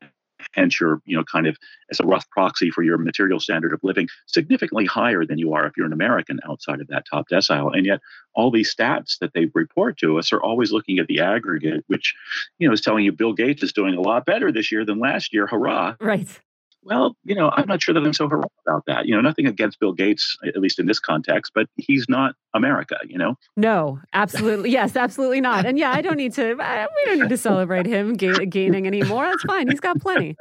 hence you're you know kind of as a rough proxy for your material standard of living significantly higher than you are if you're an American outside of that top decile. And yet all these stats that they report to us are always looking at the aggregate, which you know is telling you Bill Gates is doing a lot better this year than last year. Hurrah! Right well, you know, I'm not sure that I'm so heroic about that. You know, nothing against Bill Gates, at least in this context, but he's not America. You know. No, absolutely, yes, absolutely not. And yeah, I don't need to. we don't need to celebrate him ga- gaining anymore. That's fine. He's got plenty.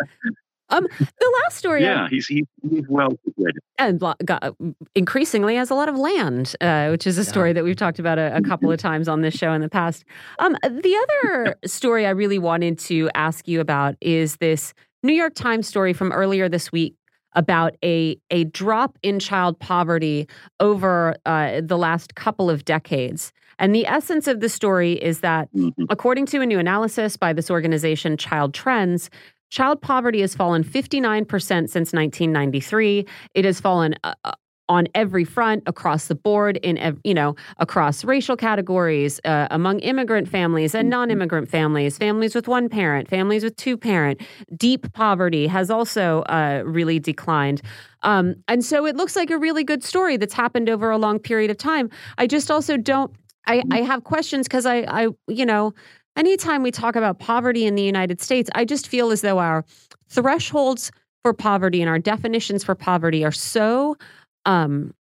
Um, the last story. Yeah, I, he's, he's well situated. And got, increasingly has a lot of land, uh, which is a story yeah. that we've talked about a, a, couple of times on this show in the past. Um, the other story I really wanted to ask you about is this New York Times story from earlier this week about a a drop in child poverty over uh, the last couple of decades. And the essence of the story is that, mm-hmm. according to a new analysis by this organization, Child Trends, child poverty has fallen 59% since 1993. It has fallen uh, on every front across the board in you know across racial categories uh, among immigrant families and mm-hmm. non-immigrant families families with one parent families with two parent. Deep poverty has also uh, really declined. Um, and so it looks like a really good story that's happened over a long period of time. I just also don't i, I have questions because I, I you know anytime we talk about poverty in the united states i just feel as though our thresholds for poverty and our definitions for poverty are so um,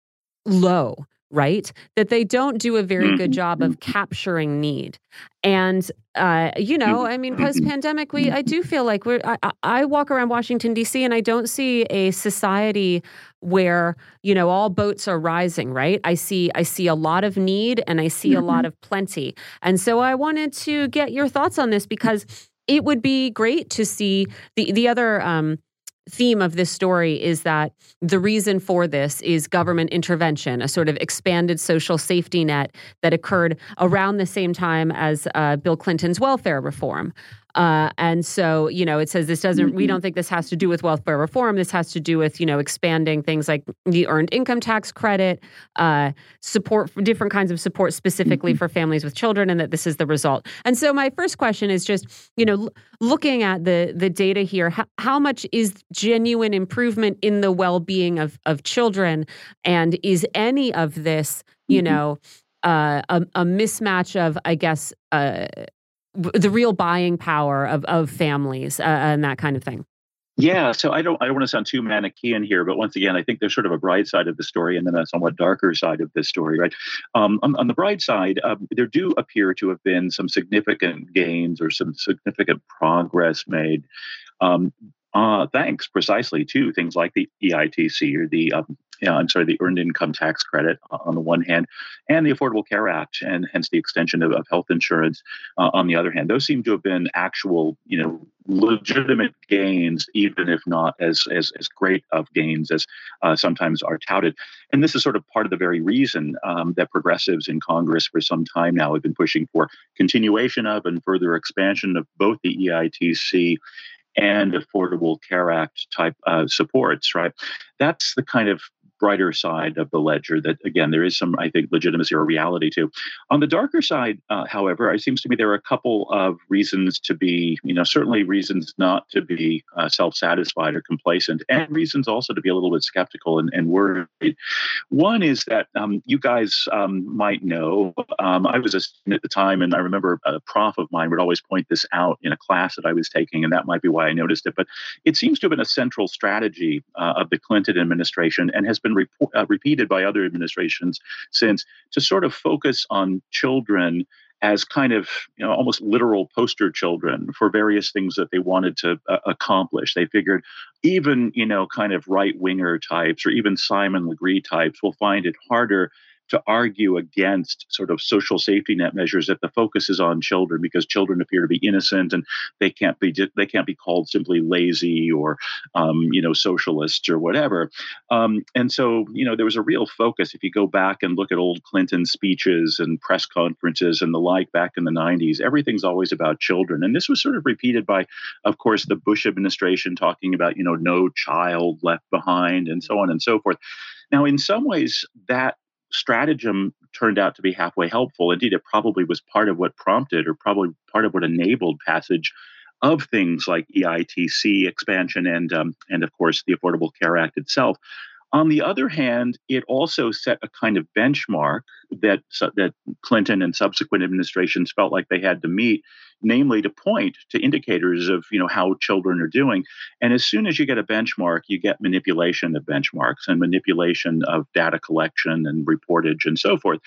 low, right? That they don't do a very good mm-hmm. job of capturing need. And uh, you know, mm-hmm. I mean, post pandemic, we I do feel like we're. I, I, walk around Washington D.C. and I don't see a society where you know all boats are rising. Right? I see I see a lot of need and I see a lot mm-hmm. of plenty. And so I wanted to get your thoughts on this because it would be great to see the the other. Um, theme of this story is that the reason for this is government intervention, a sort of expanded social safety net that occurred around the same time as uh, Bill Clinton's welfare reform. Uh, and so, you know, it says this doesn't, mm-hmm. we don't think this has to do with welfare reform. This has to do with, you know, expanding things like the earned income tax credit, uh, support for different kinds of support specifically mm-hmm. for families with children, and that this is the result. And so, my first question is just, you know, l- looking at the the data here, how, how much is genuine improvement in the well being of of children, and is any of this, you mm-hmm. know, uh, a, a, mismatch of, I guess, uh, the real buying power of of families uh, and that kind of thing. Yeah, so I don't I don't want to sound too manichean here, but once again, I think there's sort of a bright side of the story and then a somewhat darker side of this story, right? Um, on, on, the bright side, um, there do appear to have been some significant gains or some significant progress made. Um, uh, thanks precisely to things like the EITC or the um, yeah, I'm sorry, the earned income tax credit uh, on the one hand, and the Affordable Care Act, and hence the extension of, of health insurance uh, on the other hand. Those seem to have been actual, you know, legitimate gains, even if not as as, as great of gains as uh, sometimes are touted. And this is sort of part of the very reason um, that progressives in Congress for some time now have been pushing for continuation of and further expansion of both the EITC and Affordable Care Act type uh, supports, right? That's the kind of brighter side of the ledger that again there is some i think legitimacy or reality to. On the darker side uh, however it seems to me there are a couple of reasons to be you know certainly reasons not to be uh, self-satisfied or complacent and reasons also to be a little bit skeptical and, and worried. One is that um, you guys um, might know um, i was a student at the time and i remember a prof of mine would always point this out in a class that i was taking and that might be why i noticed it but it seems to have been a central strategy uh, of the clinton administration and has been been uh, repeated by other administrations since to sort of focus on children as kind of you know almost literal poster children for various things that they wanted to uh, accomplish. They figured even you know kind of right winger types or even Simon Legree types will find it harder to argue against sort of social safety net measures that the focus is on children because children appear to be innocent and they can't be they can't be called simply lazy or um, you know socialists or whatever. Um, and so you know there was a real focus if you go back and look at old Clinton speeches and press conferences and the like back in the 90s. Everything's always about children, and this was sort of repeated by, of course, the Bush administration talking about you know no child left behind and so on and so forth. Now, in some ways, that stratagem turned out to be halfway helpful. Indeed, it probably was part of what prompted or probably part of what enabled passage of things like EITC expansion and um, and of course the Affordable Care Act itself. On the other hand, it also set a kind of benchmark that that Clinton and subsequent administrations felt like they had to meet namely to point to indicators of you know how children are doing. And as soon as you get a benchmark you get manipulation of benchmarks and manipulation of data collection and reportage and so forth.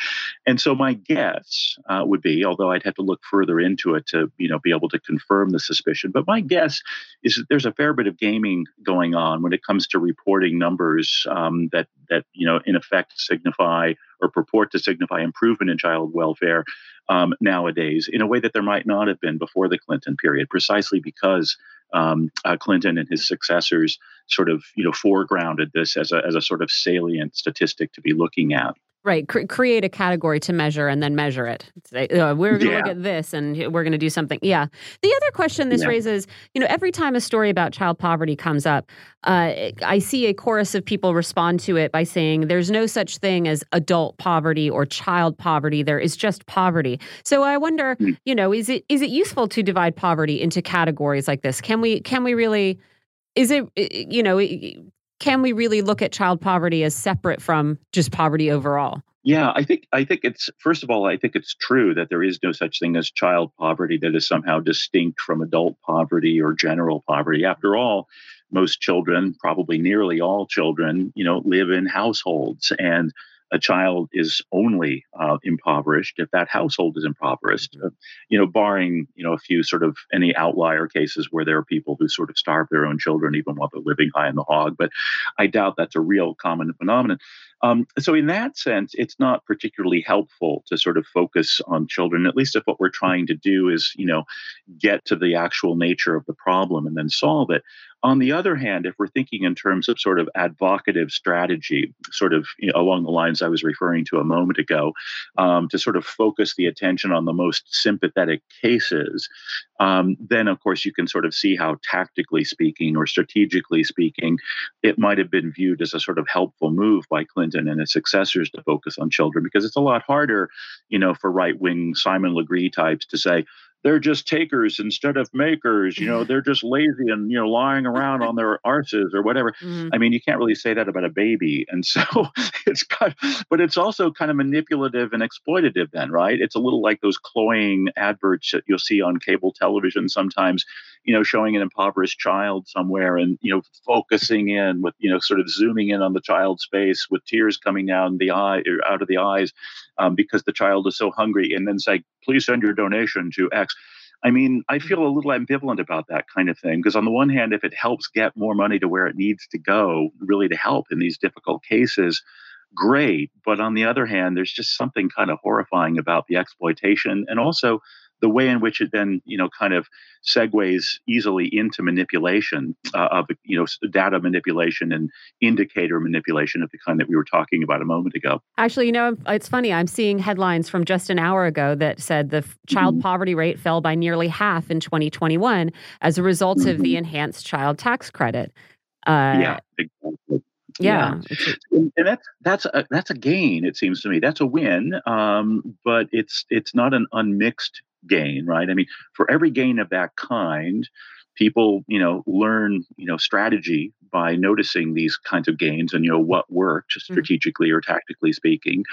And so my guess uh, would be although i'd have to look further into it to you know be able to confirm the suspicion but my guess is that there's a fair bit of gaming going on when it comes to reporting numbers um, that that you know in effect signify or purport to signify improvement in child welfare um, nowadays in a way that there might not have been before the Clinton period, precisely because um, uh, Clinton and his successors sort of you know foregrounded this as a as a sort of salient statistic to be looking at. Right. C- create a category to measure and then measure it. Uh, we're going to yeah. look at this and we're going to do something. Yeah. The other question this yeah. raises, you know, every time a story about child poverty comes up, uh, I see a chorus of people respond to it by saying there's no such thing as adult poverty or child poverty. There is just poverty. So I wonder, mm. you know, is it is it useful to divide poverty into categories like this? Can we can we really is it you know can we really look at child poverty as separate from just poverty overall? Yeah, I think I think it's first of all, I think it's true that there is no such thing as child poverty that is somehow distinct from adult poverty or general poverty. After all, most children, probably nearly all children, you know, live in households and a child is only uh, impoverished if that household is impoverished. Uh, you know, barring you know a few sort of any outlier cases where there are people who sort of starve their own children even while they're living high in the hog, but I doubt that's a real common phenomenon. Um, so in that sense, it's not particularly helpful to sort of focus on children. At least if what we're trying to do is you know get to the actual nature of the problem and then solve it. On the other hand, if we're thinking in terms of sort of advocative strategy, sort of you know, along the lines I was referring to a moment ago, um, to sort of focus the attention on the most sympathetic cases, um, then of course you can sort of see how tactically speaking or strategically speaking, it might have been viewed as a sort of helpful move by Clinton and his successors to focus on children because it's a lot harder, you know, for right wing Simon Legree types to say, they're just takers instead of makers. You know, they're just lazy and you know lying around on their arses or whatever. Mm-hmm. I mean, you can't really say that about a baby, and so it's kind, of, but it's also kind of manipulative and exploitative. Then, right? It's a little like those cloying adverts that you'll see on cable television sometimes. You know, showing an impoverished child somewhere and you know focusing in with you know sort of zooming in on the child's face with tears coming down the eye or out of the eyes um, because the child is so hungry, and then say, "Please send your donation to X." I mean, I feel a little ambivalent about that kind of thing because, on the one hand, if it helps get more money to where it needs to go, really to help in these difficult cases, great. But on the other hand, there's just something kind of horrifying about the exploitation and also the way in which it then you know kind of segues easily into manipulation uh, of you know data manipulation and indicator manipulation of the kind that we were talking about a moment ago. Actually, you know, it's funny. I'm seeing headlines from just an hour ago that said the child mm-hmm. poverty rate fell by nearly half in 2021 as a result mm-hmm. of the mm-hmm. enhanced child tax credit. Uh, yeah, exactly. Yeah, yeah. and that's that's a, that's a gain. It seems to me that's a win, um, but it's it's not an unmixed gain, right? I mean, for every gain of that kind, people, you know, learn, you know, strategy by noticing these kinds of gains and you know what worked mm-hmm. strategically mm-hmm. or tactically speaking,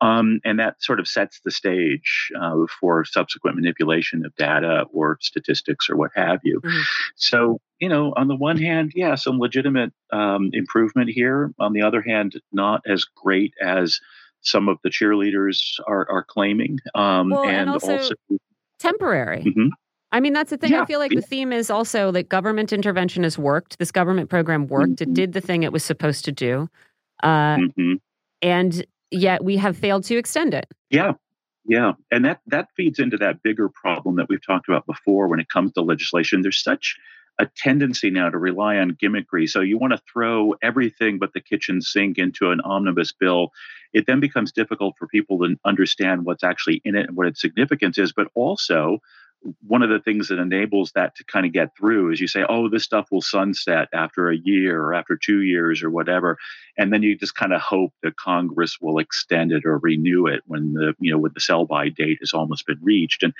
um, and that sort of sets the stage uh, for subsequent manipulation of data or statistics or what have you. Mm-hmm. So you know, on the one hand, yeah, some legitimate um, improvement here. On the other hand, not as great as some of the cheerleaders are, are claiming. Um, well, and, and also, also temporary. Mm-hmm. I mean, that's the thing. Yeah. I feel like the theme is also that government intervention has worked. This government program worked. Mm-hmm. It did the thing it was supposed to do. Uh, mm-hmm. And yet we have failed to extend it. Yeah. Yeah. And that, that feeds into that bigger problem that we've talked about before when it comes to legislation. There's such a tendency now to rely on gimmickry. So you want to throw everything but the kitchen sink into an omnibus bill. It then becomes difficult for people to understand what's actually in it and what its significance is, but also one of the things that enables that to kind of get through is you say, oh, this stuff will sunset after a year or after two years or whatever. And then you just kind of hope that Congress will extend it or renew it when the, you know, when the sell by date has almost been reached. And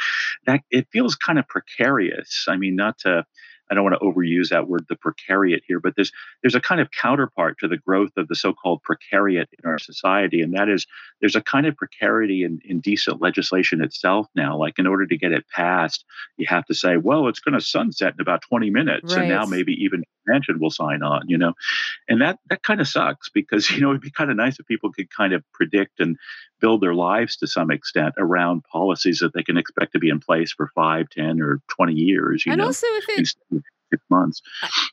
that it feels kind of precarious. I mean, not to I don't want to overuse that word, the precariat here, but there's there's a kind of counterpart to the growth of the so-called precariat in our society, and that is there's a kind of precarity in, in decent legislation itself now. Like in order to get it passed, you have to say, well, it's going to sunset in about 20 minutes, right. and now maybe even Manchin will sign on, you know, and that that kind of sucks because you know it'd be kind of nice if people could kind of predict and build their lives to some extent around policies that they can expect to be in place for five, ten, or 20 years. and know, also, if it, six months.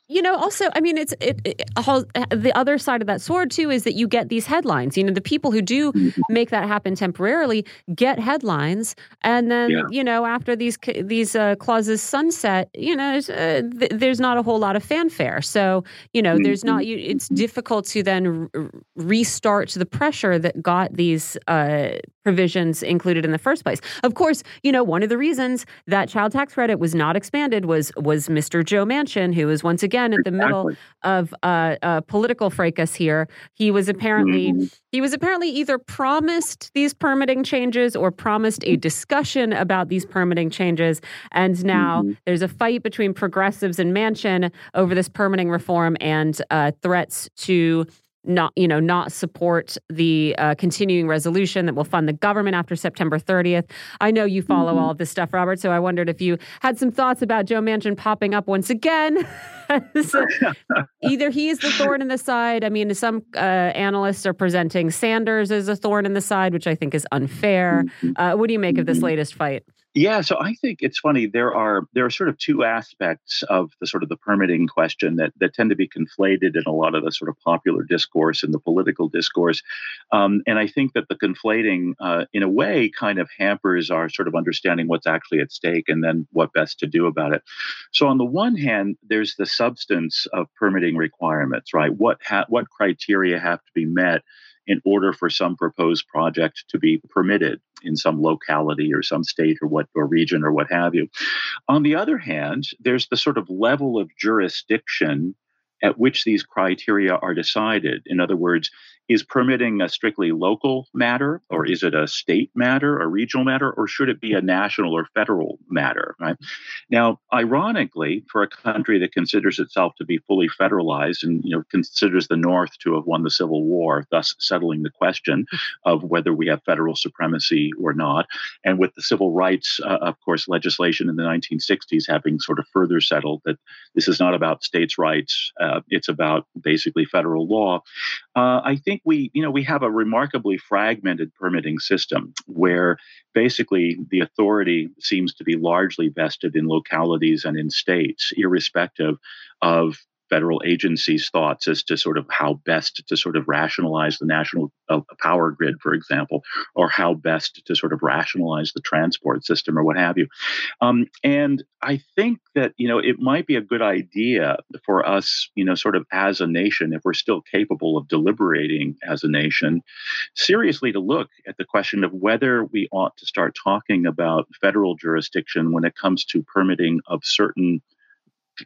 You know, also, I mean, it's it, it, the other side of that sword too is that you get these headlines. You know, the people who do mm-hmm. make that happen temporarily get headlines, and then yeah. you know, after these these uh, clauses sunset, you know, uh, th- there's not a whole lot of fanfare. So you know, there's not. You, it's mm-hmm. difficult to then r- restart the pressure that got these uh, provisions included in the first place. Of course, you know, one of the reasons that child tax credit was not expanded was was Mr. Joe Manchin, who is once again at the middle of uh, a political fracas here. He was apparently mm-hmm. he was apparently either promised these permitting changes or promised a discussion about these permitting changes, and now mm-hmm. there's a fight between progressives and Manchin over this permitting reform and uh, threats to not you know not support the uh, continuing resolution that will fund the government after September 30th. I know you follow mm-hmm. all of this stuff, Robert. So I wondered if you had some thoughts about Joe Manchin popping up once again. so either he is the thorn in the side. I mean, some uh, analysts are presenting Sanders as a thorn in the side, which I think is unfair. Mm-hmm. Uh, what do you make of this mm-hmm. latest fight? Yeah, so I think it's funny. There are there are sort of two aspects of the sort of the permitting question that that tend to be conflated in a lot of the sort of popular discourse and the political discourse, um, and I think that the conflating, uh, in a way, kind of hampers our sort of understanding what's actually at stake and then what best to do about it. So on the one hand, there's the substance of permitting requirements, right? What ha- what criteria have to be met in order for some proposed project to be permitted in some locality or some state or what or region or what have you. On the other hand, there's the sort of level of jurisdiction at which these criteria are decided. In other words, is permitting a strictly local matter or is it a state matter, a regional matter, or should it be a national or federal matter? Right now, ironically, for a country that considers itself to be fully federalized and you know considers the North to have won the Civil War, thus settling the question of whether we have federal supremacy or not, and with the civil rights, uh, of course, legislation in the 1960s having sort of further settled that this is not about states' rights, uh, it's about basically federal law. Uh, I think we, you know, we have a remarkably fragmented permitting system where basically the authority seems to be largely vested in localities and in states, irrespective of federal agencies' thoughts as to sort of how best to sort of rationalize the national uh, power grid, for example, or how best to sort of rationalize the transport system or what have you. Um, and I think that, you know, it might be a good idea for us, you know, sort of as a nation, if we're still capable of deliberating as a nation, seriously to look at the question of whether we ought to start talking about federal jurisdiction when it comes to permitting of certain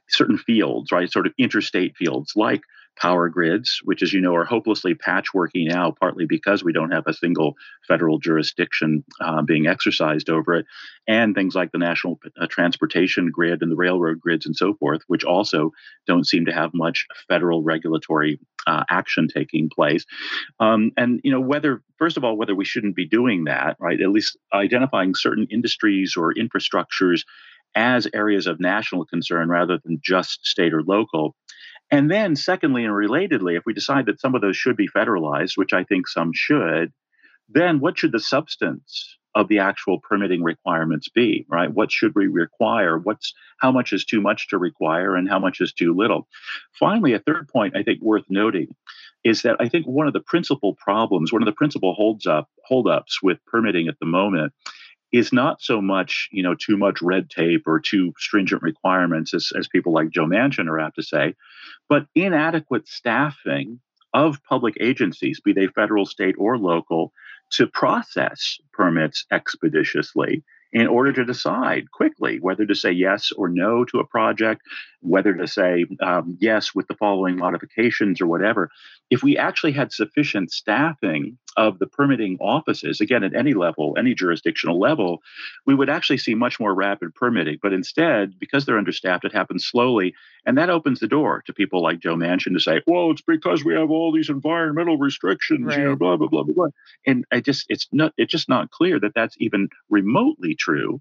certain fields, right? Sort of interstate fields like power grids, which, as you know, are hopelessly patchworky now, partly because we don't have a single federal jurisdiction uh, being exercised over it, and things like the national uh, transportation grid and the railroad grids and so forth, which also don't seem to have much federal regulatory uh, action taking place. Um, and you know whether, first of all, whether we shouldn't be doing that, right? At least identifying certain industries or infrastructures as areas of national concern rather than just state or local. And then, secondly, and relatedly, if we decide that some of those should be federalized, which I think some should, then what should the substance of the actual permitting requirements be right? What should we require? What's how much is too much to require and how much is too little? Finally a third point i think worth noting is that i think one of the principal problems one of the principal holds up holdups with permitting at the moment is not so much, you know, too much red tape or too stringent requirements, as, as people like Joe Manchin are apt to say, but inadequate staffing of public agencies, be they federal, state, or local, to process permits expeditiously in order to decide quickly whether to say yes or no to a project, whether to say um, yes with the following modifications or whatever. If we actually had sufficient staffing of the permitting offices, again, at any level, any jurisdictional level, we would actually see much more rapid permitting. But instead, because they're understaffed, it happens slowly. And that opens the door to people like Joe Manchin to say, well, it's because we have all these environmental restrictions, right. you know, blah, blah, blah, blah, blah. And I just, it's not, it's just not clear that that's even remotely true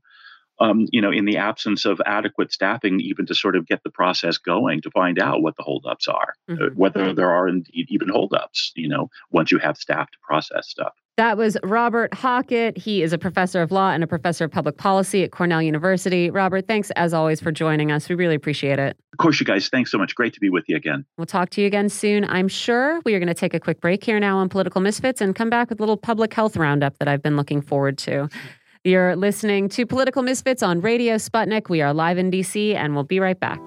um, you know, in the absence of adequate staffing, even to sort of get the process going to find out what the holdups are, uh, mm-hmm. whether there are indeed even holdups, you know, once you have staff to process stuff. That was Robert Hockett. He is a professor of law and a professor of public policy at Cornell University. Robert, thanks as always for joining us. We really appreciate it. Of course, you guys. Thanks so much. Great to be with you again. We'll talk to you again soon, I'm sure. We are going to take a quick break here now on Political Misfits and come back with a little public health roundup that I've been looking forward to. You're listening to Political Misfits on Radio Sputnik. We are live in DC, and we'll be right back.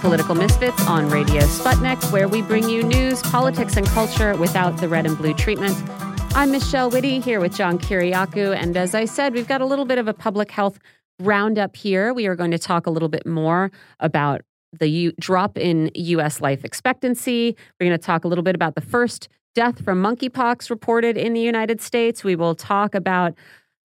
Political Misfits on Radio Sputnik, where we bring you news, politics, and culture without the red and blue treatment. I'm Michelle Witte here with John Kiriakou. And as I said, we've got a little bit of a public health roundup here. We are going to talk a little bit more about the U- drop in U.S. life expectancy. We're going to talk a little bit about the first death from monkeypox reported in the United States. We will talk about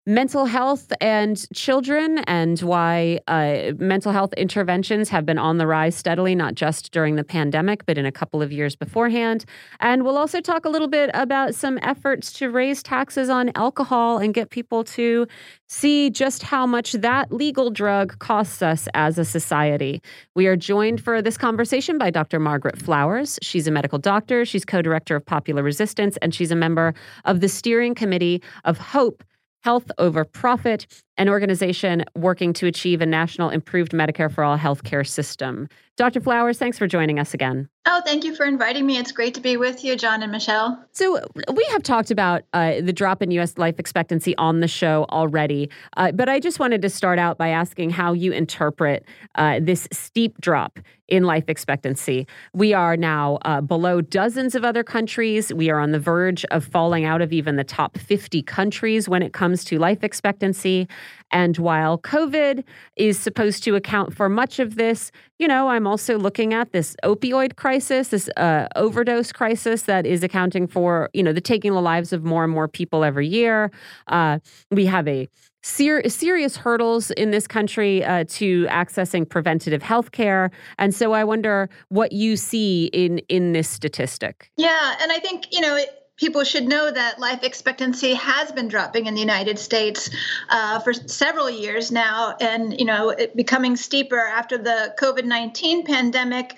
mental health and children and why uh, mental health interventions have been on the rise steadily, not just during the pandemic, but in a couple of years beforehand. And we'll also talk a little bit about some efforts to raise taxes on alcohol and get people to see just how much that legal drug costs us as a society. We are joined for this conversation by Dr. Margaret Flowers. She's a medical doctor, she's co director of Popular Resistance, and she's a member of the steering committee of HOPE Health Over Profit, an organization working to achieve a national improved Medicare for all healthcare system. Dr. Flowers, thanks for joining us again. Oh, thank you for inviting me. It's great to be with you, John and Michelle. So, we have talked about uh, the drop in U.S. life expectancy on the show already, uh, but I just wanted to start out by asking how you interpret uh, this steep drop in life expectancy. We are now uh, below dozens of other countries. We are on the verge of falling out of even the top 50 countries when it comes to life expectancy. And while COVID is supposed to account for much of this, you know, I'm also looking at this opioid crisis, this uh, overdose crisis that is accounting for, you know, the taking the lives of more and more people every year. Uh, we have a ser- serious hurdles in this country uh, to accessing preventative health care. And so I wonder what you see in in this statistic. Yeah, and I think, you know, it, people should know that life expectancy has been dropping in the United States uh, for several years now, and you know, becoming steeper after the COVID nineteen pandemic.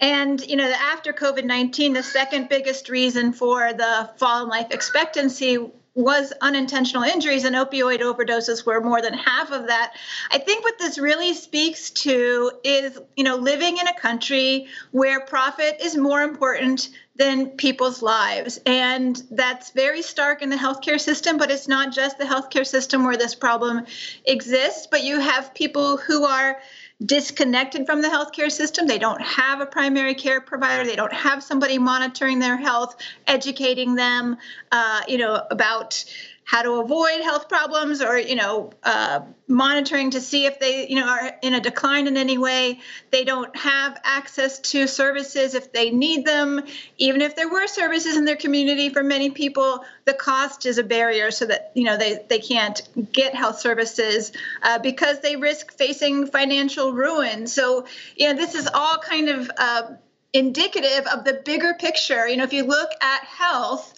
And you know, after COVID nineteen, the second biggest reason for the fall in life expectancy was unintentional injuries and opioid overdoses were more than half of that. I think what this really speaks to is, you know, living in a country where profit is more important than people's lives. And that's very stark in the healthcare system, but it's not just the healthcare system where this problem exists, but you have people who are disconnected from the healthcare system. They don't have a primary care provider. They don't have somebody monitoring their health, educating them, uh, you know, about how to avoid health problems or you know uh, monitoring to see if they you know are in a decline in any way. They don't have access to services if they need them. Even if there were services in their community for many people the cost is a barrier so that you know they, they can't get health services uh, because they risk facing financial ruin. So you know this is all kind of uh, indicative of the bigger picture. You know if you look at health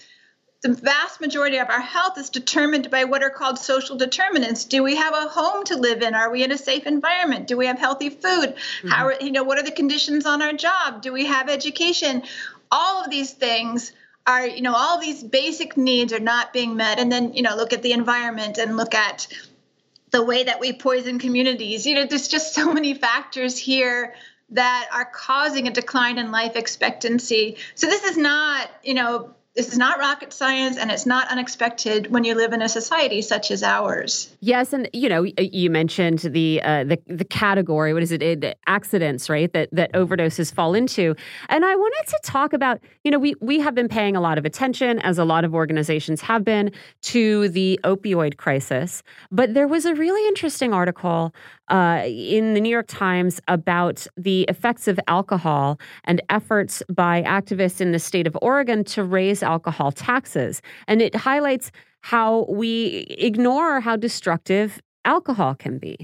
the vast majority of our health is determined by what are called social determinants. Do we have a home to live in? Are we in a safe environment? Do we have healthy food? Mm-hmm. How you know what are the conditions on our job? Do we have education? All of these things are you know all these basic needs are not being met and then you know look at the environment and look at the way that we poison communities you know there's just so many factors here that are causing a decline in life expectancy. So this is not, you know, this is not rocket science and it's not unexpected when you live in a society such as ours. Yes, and you know, you mentioned the uh, the the category. What is it? it? Accidents, right? That that overdoses fall into. And I wanted to talk about. You know, we we have been paying a lot of attention, as a lot of organizations have been, to the opioid crisis. But there was a really interesting article uh, in the New York Times about the effects of alcohol and efforts by activists in the state of Oregon to raise alcohol taxes. And it highlights how we ignore how destructive alcohol can be.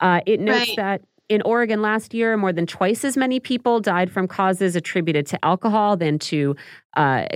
Uh, it notes right. that in Oregon last year, more than twice as many people died from causes attributed to alcohol than to uh,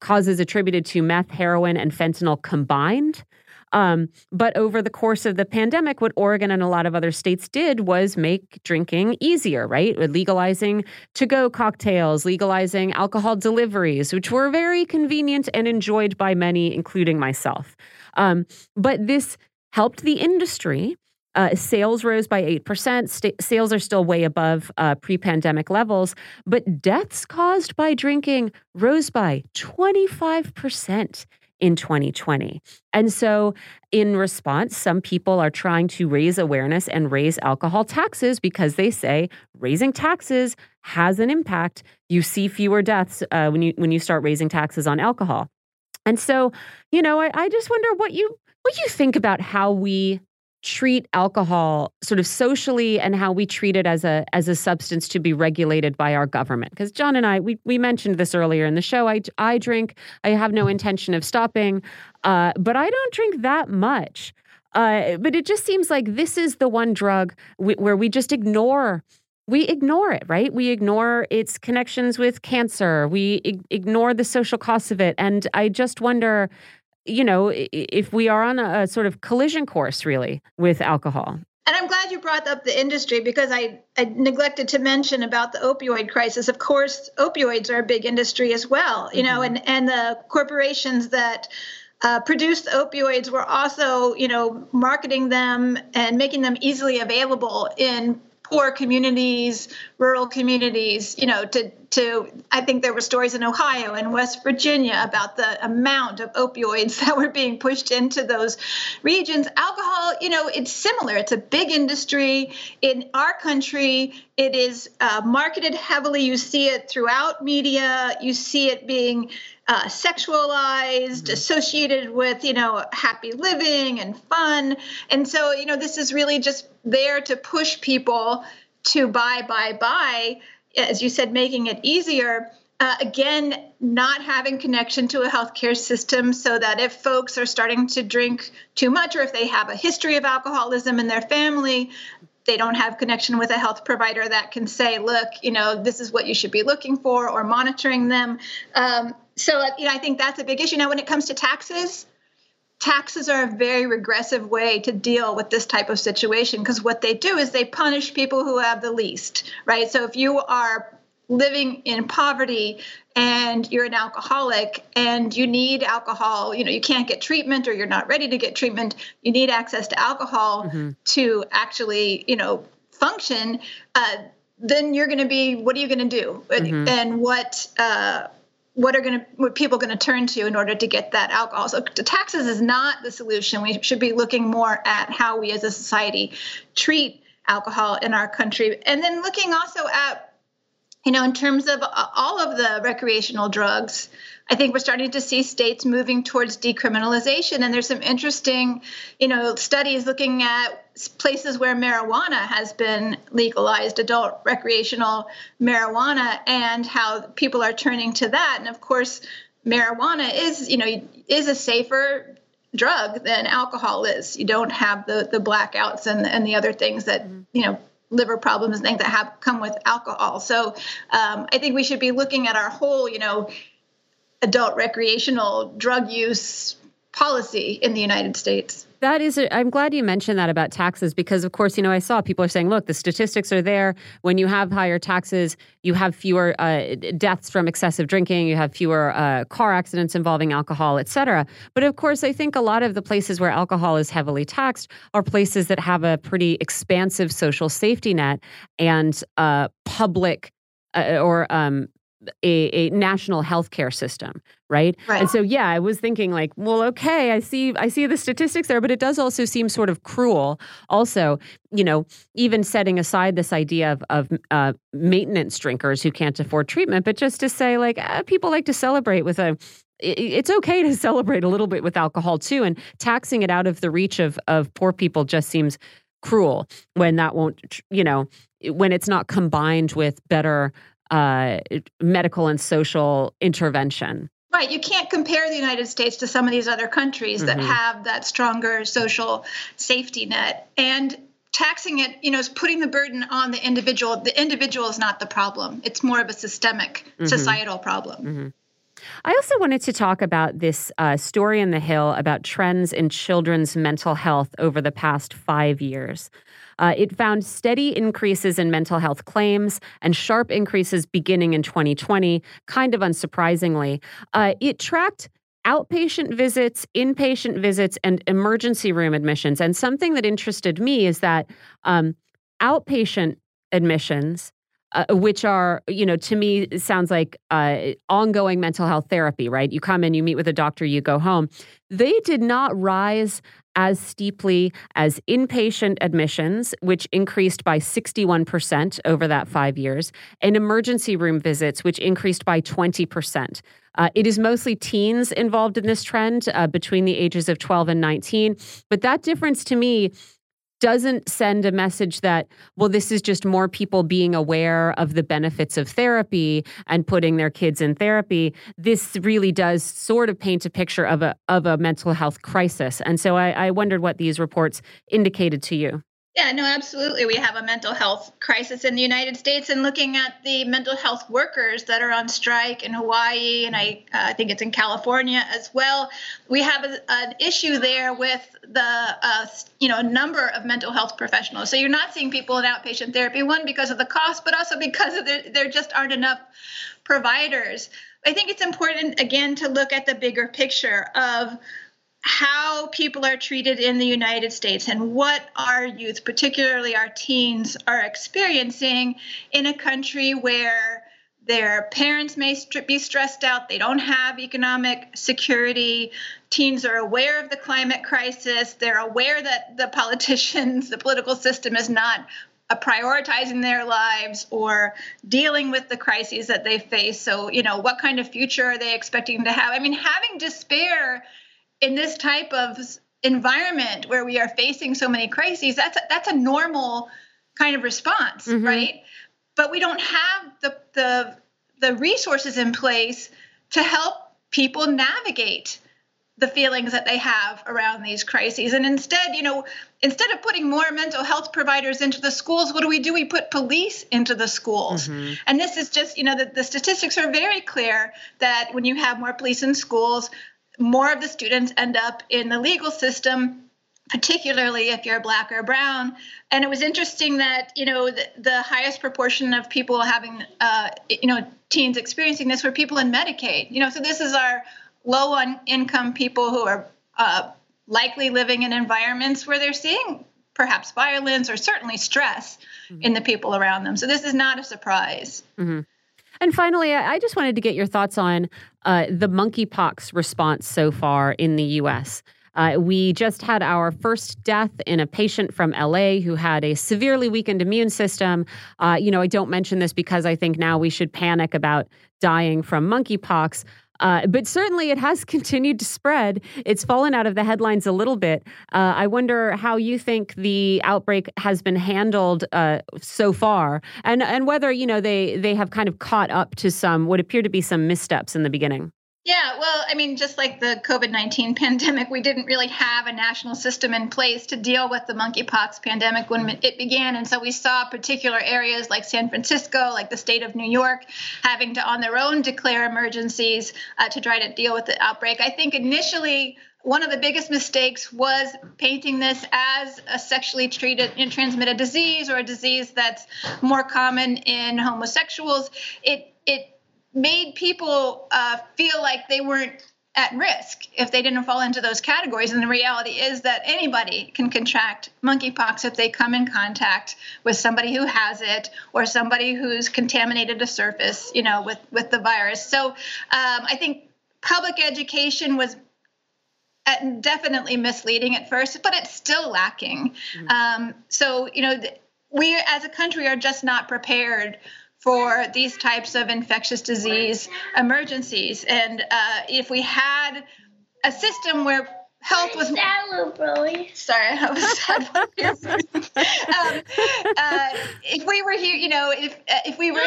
causes attributed to meth, heroin, and fentanyl combined. Um, but over the course of the pandemic, what Oregon and a lot of other states did was make drinking easier, right? Legalizing to go cocktails, legalizing alcohol deliveries, which were very convenient and enjoyed by many, including myself. Um, but this helped the industry. Uh, sales rose by 8%. St- sales are still way above uh, pre pandemic levels, but deaths caused by drinking rose by 25% in 2020. And so, in response, some people are trying to raise awareness and raise alcohol taxes because they say raising taxes has an impact. You see fewer deaths uh, when you when you start raising taxes on alcohol. And so, you know, I, I just wonder what you what you think about how we treat alcohol sort of socially and how we treat it as a as a substance to be regulated by our government because John and I we we mentioned this earlier in the show I I drink I have no intention of stopping uh, but I don't drink that much uh, but it just seems like this is the one drug where we just ignore we ignore it, right? We ignore its connections with cancer. We ignore the social costs of it. And I just wonder you know, if we are on a, a sort of collision course, really, with alcohol. And I'm glad you brought up the industry because I, I, neglected to mention about the opioid crisis. Of course, opioids are a big industry as well, you mm-hmm. know, and, and the corporations that uh, produce opioids were also, you know, marketing them and making them easily available in poor communities, rural communities, you know, to to I think there were stories in Ohio and West Virginia about the amount of opioids that were being pushed into those regions. Alcohol, you know, it's similar. It's a big industry in our country. It is uh, marketed heavily. You see it throughout media. You see it being uh, sexualized, mm-hmm. associated with, you know, happy living and fun. And so, you know, this is really just there to push people to buy, buy, buy, as you said, making it easier. Uh, again, not having connection to a healthcare system so that if folks are starting to drink too much or if they have a history of alcoholism in their family, they don't have connection with a health provider that can say, look, you know, this is what you should be looking for or monitoring them. Um, so, you know, I think that's a big issue. Now, when it comes to taxes, taxes are a very regressive way to deal with this type of situation because what they do is they punish people who have the least, right? So if you are living in poverty and you're an alcoholic and you need alcohol, you know, you can't get treatment or you're not ready to get treatment, you need access to alcohol mm-hmm. to actually, you know, function, uh, then you're going to be, what are you going to do? Mm-hmm. And what, uh, what are going to what people going to turn to in order to get that alcohol so taxes is not the solution we should be looking more at how we as a society treat alcohol in our country and then looking also at you know in terms of all of the recreational drugs I think we're starting to see states moving towards decriminalization, and there's some interesting, you know, studies looking at places where marijuana has been legalized, adult recreational marijuana, and how people are turning to that. And of course, marijuana is, you know, is a safer drug than alcohol is. You don't have the the blackouts and and the other things that mm-hmm. you know liver problems and things that have come with alcohol. So um, I think we should be looking at our whole, you know, adult recreational drug use policy in the United States. That is, i am glad you mentioned that about taxes because, of course, you know, I saw people are saying, look, the statistics are there. When you have higher taxes, you have fewer uh, deaths from excessive drinking, you have fewer uh, car accidents involving alcohol, et cetera. But of course, I think a lot of the places where alcohol is heavily taxed are places that have a pretty expansive social safety net and uh, public uh, or um, a, a national healthcare system, right? right? And so, yeah, I was thinking like, well, okay, I see, I see the statistics there, but it does also seem sort of cruel. Also, you know, even setting aside this idea of, of uh, maintenance drinkers who can't afford treatment, but just to say like, uh, people like to celebrate with a it's okay to celebrate a little bit with alcohol too and taxing it out of the reach of of poor people just seems cruel when that won't you know when it's not combined with better uh, medical and social intervention. Right. You can't compare the United States to some of these other countries mm-hmm. that have that stronger social safety net. And taxing it, you know, is putting the burden on the individual. The individual is not the problem, it's more of a systemic mm-hmm. societal problem. Mm-hmm. I also wanted to talk about this uh, story in the Hill about trends in children's mental health over the past five years. Uh, it found steady increases in mental health claims and sharp increases beginning in 2020, kind of unsurprisingly. Uh, it tracked outpatient visits, inpatient visits, and emergency room admissions. And something that interested me is that um, outpatient admissions uh, which are, you know, to me sounds like uh, ongoing mental health therapy, right? You come in, you meet with a doctor, you go home. They did not rise as steeply as inpatient admissions, which increased by 61% over that five years, and emergency room visits, which increased by 20%. Uh, it is mostly teens involved in this trend uh, between the ages of 12 and 19. But that difference to me doesn't send a message that, well, this is just more people being aware of the benefits of therapy and putting their kids in therapy. This really does sort of paint a picture of a of a mental health crisis. And so I, I wondered what these reports indicated to you. Yeah, no, absolutely. We have a mental health crisis in the United States, and looking at the mental health workers that are on strike in Hawaii, and I, uh, I think it's in California as well. We have a, an issue there with the, uh, you know, number of mental health professionals. So you're not seeing people in outpatient therapy, one because of the cost, but also because of there, there just aren't enough providers. I think it's important again to look at the bigger picture of how people are treated in the United States and what our youth, particularly our teens, are experiencing in a country where their parents may be stressed out, they don't have economic security. Teens are aware of the climate crisis, they're aware that the politicians, the political system is not prioritizing their lives or dealing with the crises that they face. So, you know, what kind of future are they expecting to have? I mean, having despair in this type of environment where we are facing so many crises, that's a, that's a normal kind of response, mm-hmm. right? But we don't have the the the resources in place to help people navigate the feelings that they have around these crises. And instead, you know, instead of putting more mental health providers into the schools, what do we do? We put police into the schools. Mm-hmm. And this is just, you know, the, the statistics are very clear that when you have more police in schools, more of the students end up in the legal system particularly if you're black or brown and it was interesting that you know the, the highest proportion of people having uh, you know teens experiencing this were people in medicaid you know so this is our low on income people who are uh, likely living in environments where they're seeing perhaps violence or certainly stress mm-hmm. in the people around them so this is not a surprise mm-hmm. And finally, I just wanted to get your thoughts on uh, the monkeypox response so far in the U.S. Uh, we just had our first death in a patient from LA who had a severely weakened immune system. Uh, you know, I don't mention this because I think now we should panic about dying from monkeypox. Uh, but certainly it has continued to spread. It's fallen out of the headlines a little bit. Uh, I wonder how you think the outbreak has been handled uh, so far, and and whether you know they they have kind of caught up to some what appear to be some missteps in the beginning. Yeah, well, I mean, just like the COVID 19 pandemic, we didn't really have a national system in place to deal with the monkeypox pandemic when it began. And so we saw particular areas like San Francisco, like the state of New York, having to on their own declare emergencies uh, to try to deal with the outbreak. I think initially, one of the biggest mistakes was painting this as a sexually treated and transmitted disease or a disease that's more common in homosexuals. It it made people uh, feel like they weren't at risk if they didn't fall into those categories. And the reality is that anybody can contract monkeypox if they come in contact with somebody who has it or somebody who's contaminated a surface, you know, with with the virus. So um, I think public education was definitely misleading at first, but it's still lacking. Mm-hmm. Um, so you know, we as a country are just not prepared for these types of infectious disease emergencies. And uh, if we had a system where health was sorry i was sad um, uh, if we were here you know if uh, if we were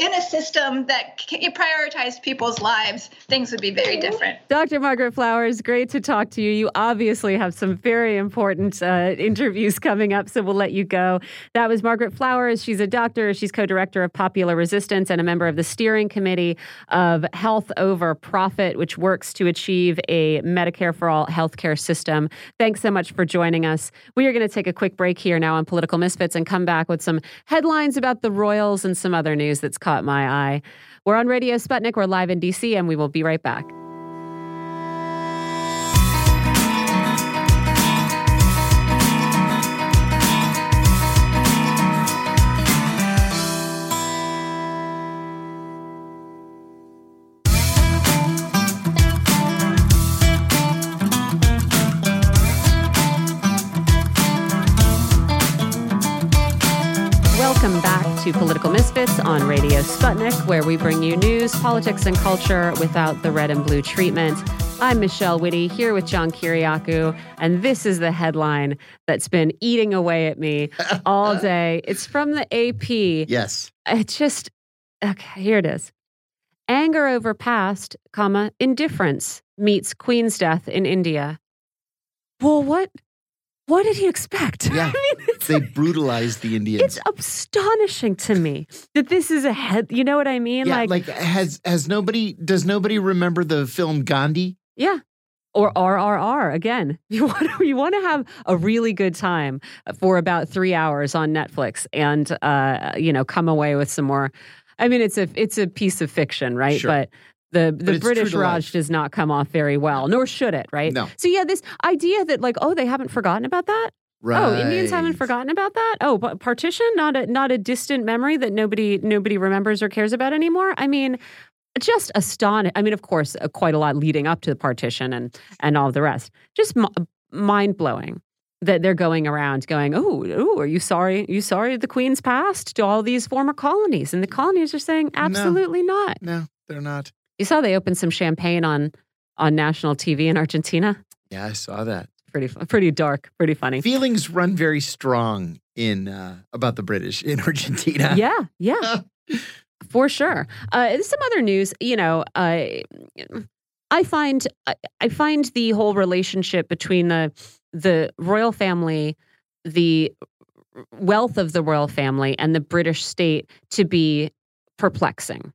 in a system that prioritized people's lives, things would be very different. Dr. Margaret Flowers, great to talk to you. You obviously have some very important uh, interviews coming up, so we'll let you go. That was Margaret Flowers. She's a doctor. She's co director of Popular Resistance and a member of the steering committee of Health Over Profit, which works to achieve a Medicare for All healthcare system. Thanks so much for joining us. We are going to take a quick break here now on Political Misfits and come back with some headlines about the Royals and some other news that's caught my eye. We're on Radio Sputnik. We're live in DC, and we will be right back. To Political Misfits on Radio Sputnik, where we bring you news, politics, and culture without the red and blue treatment. I'm Michelle Witte here with John Kiriakou, and this is the headline that's been eating away at me all day. It's from the AP. Yes. It just, okay, here it is. Anger over past, comma, indifference meets Queen's death in India. Well, what? What did he expect? Yeah. I mean, they brutalized the Indians. It's astonishing to me that this is a head. You know what I mean? Yeah, like, like has has nobody does nobody remember the film Gandhi? Yeah. Or RRR again. You want to, you want to have a really good time for about three hours on Netflix, and uh, you know, come away with some more. I mean, it's a it's a piece of fiction, right? Sure. But the the British Raj does not come off very well, nor should it, right? No. So yeah, this idea that like, oh, they haven't forgotten about that. Right. Oh, Indians haven't forgotten about that. Oh, but partition, not a not a distant memory that nobody nobody remembers or cares about anymore. I mean, just astonished. I mean, of course, uh, quite a lot leading up to the partition and and all the rest. Just m- mind blowing that they're going around going, oh, oh, are you sorry? Are you sorry the Queen's passed to all these former colonies? And the colonies are saying, absolutely no. not. No, they're not. You saw they opened some champagne on on national TV in Argentina. Yeah, I saw that. Pretty pretty dark, pretty funny. Feelings run very strong in uh, about the British in Argentina. Yeah, yeah, for sure. Uh, some other news, you know. Uh, I find I find the whole relationship between the the royal family, the wealth of the royal family, and the British state to be perplexing.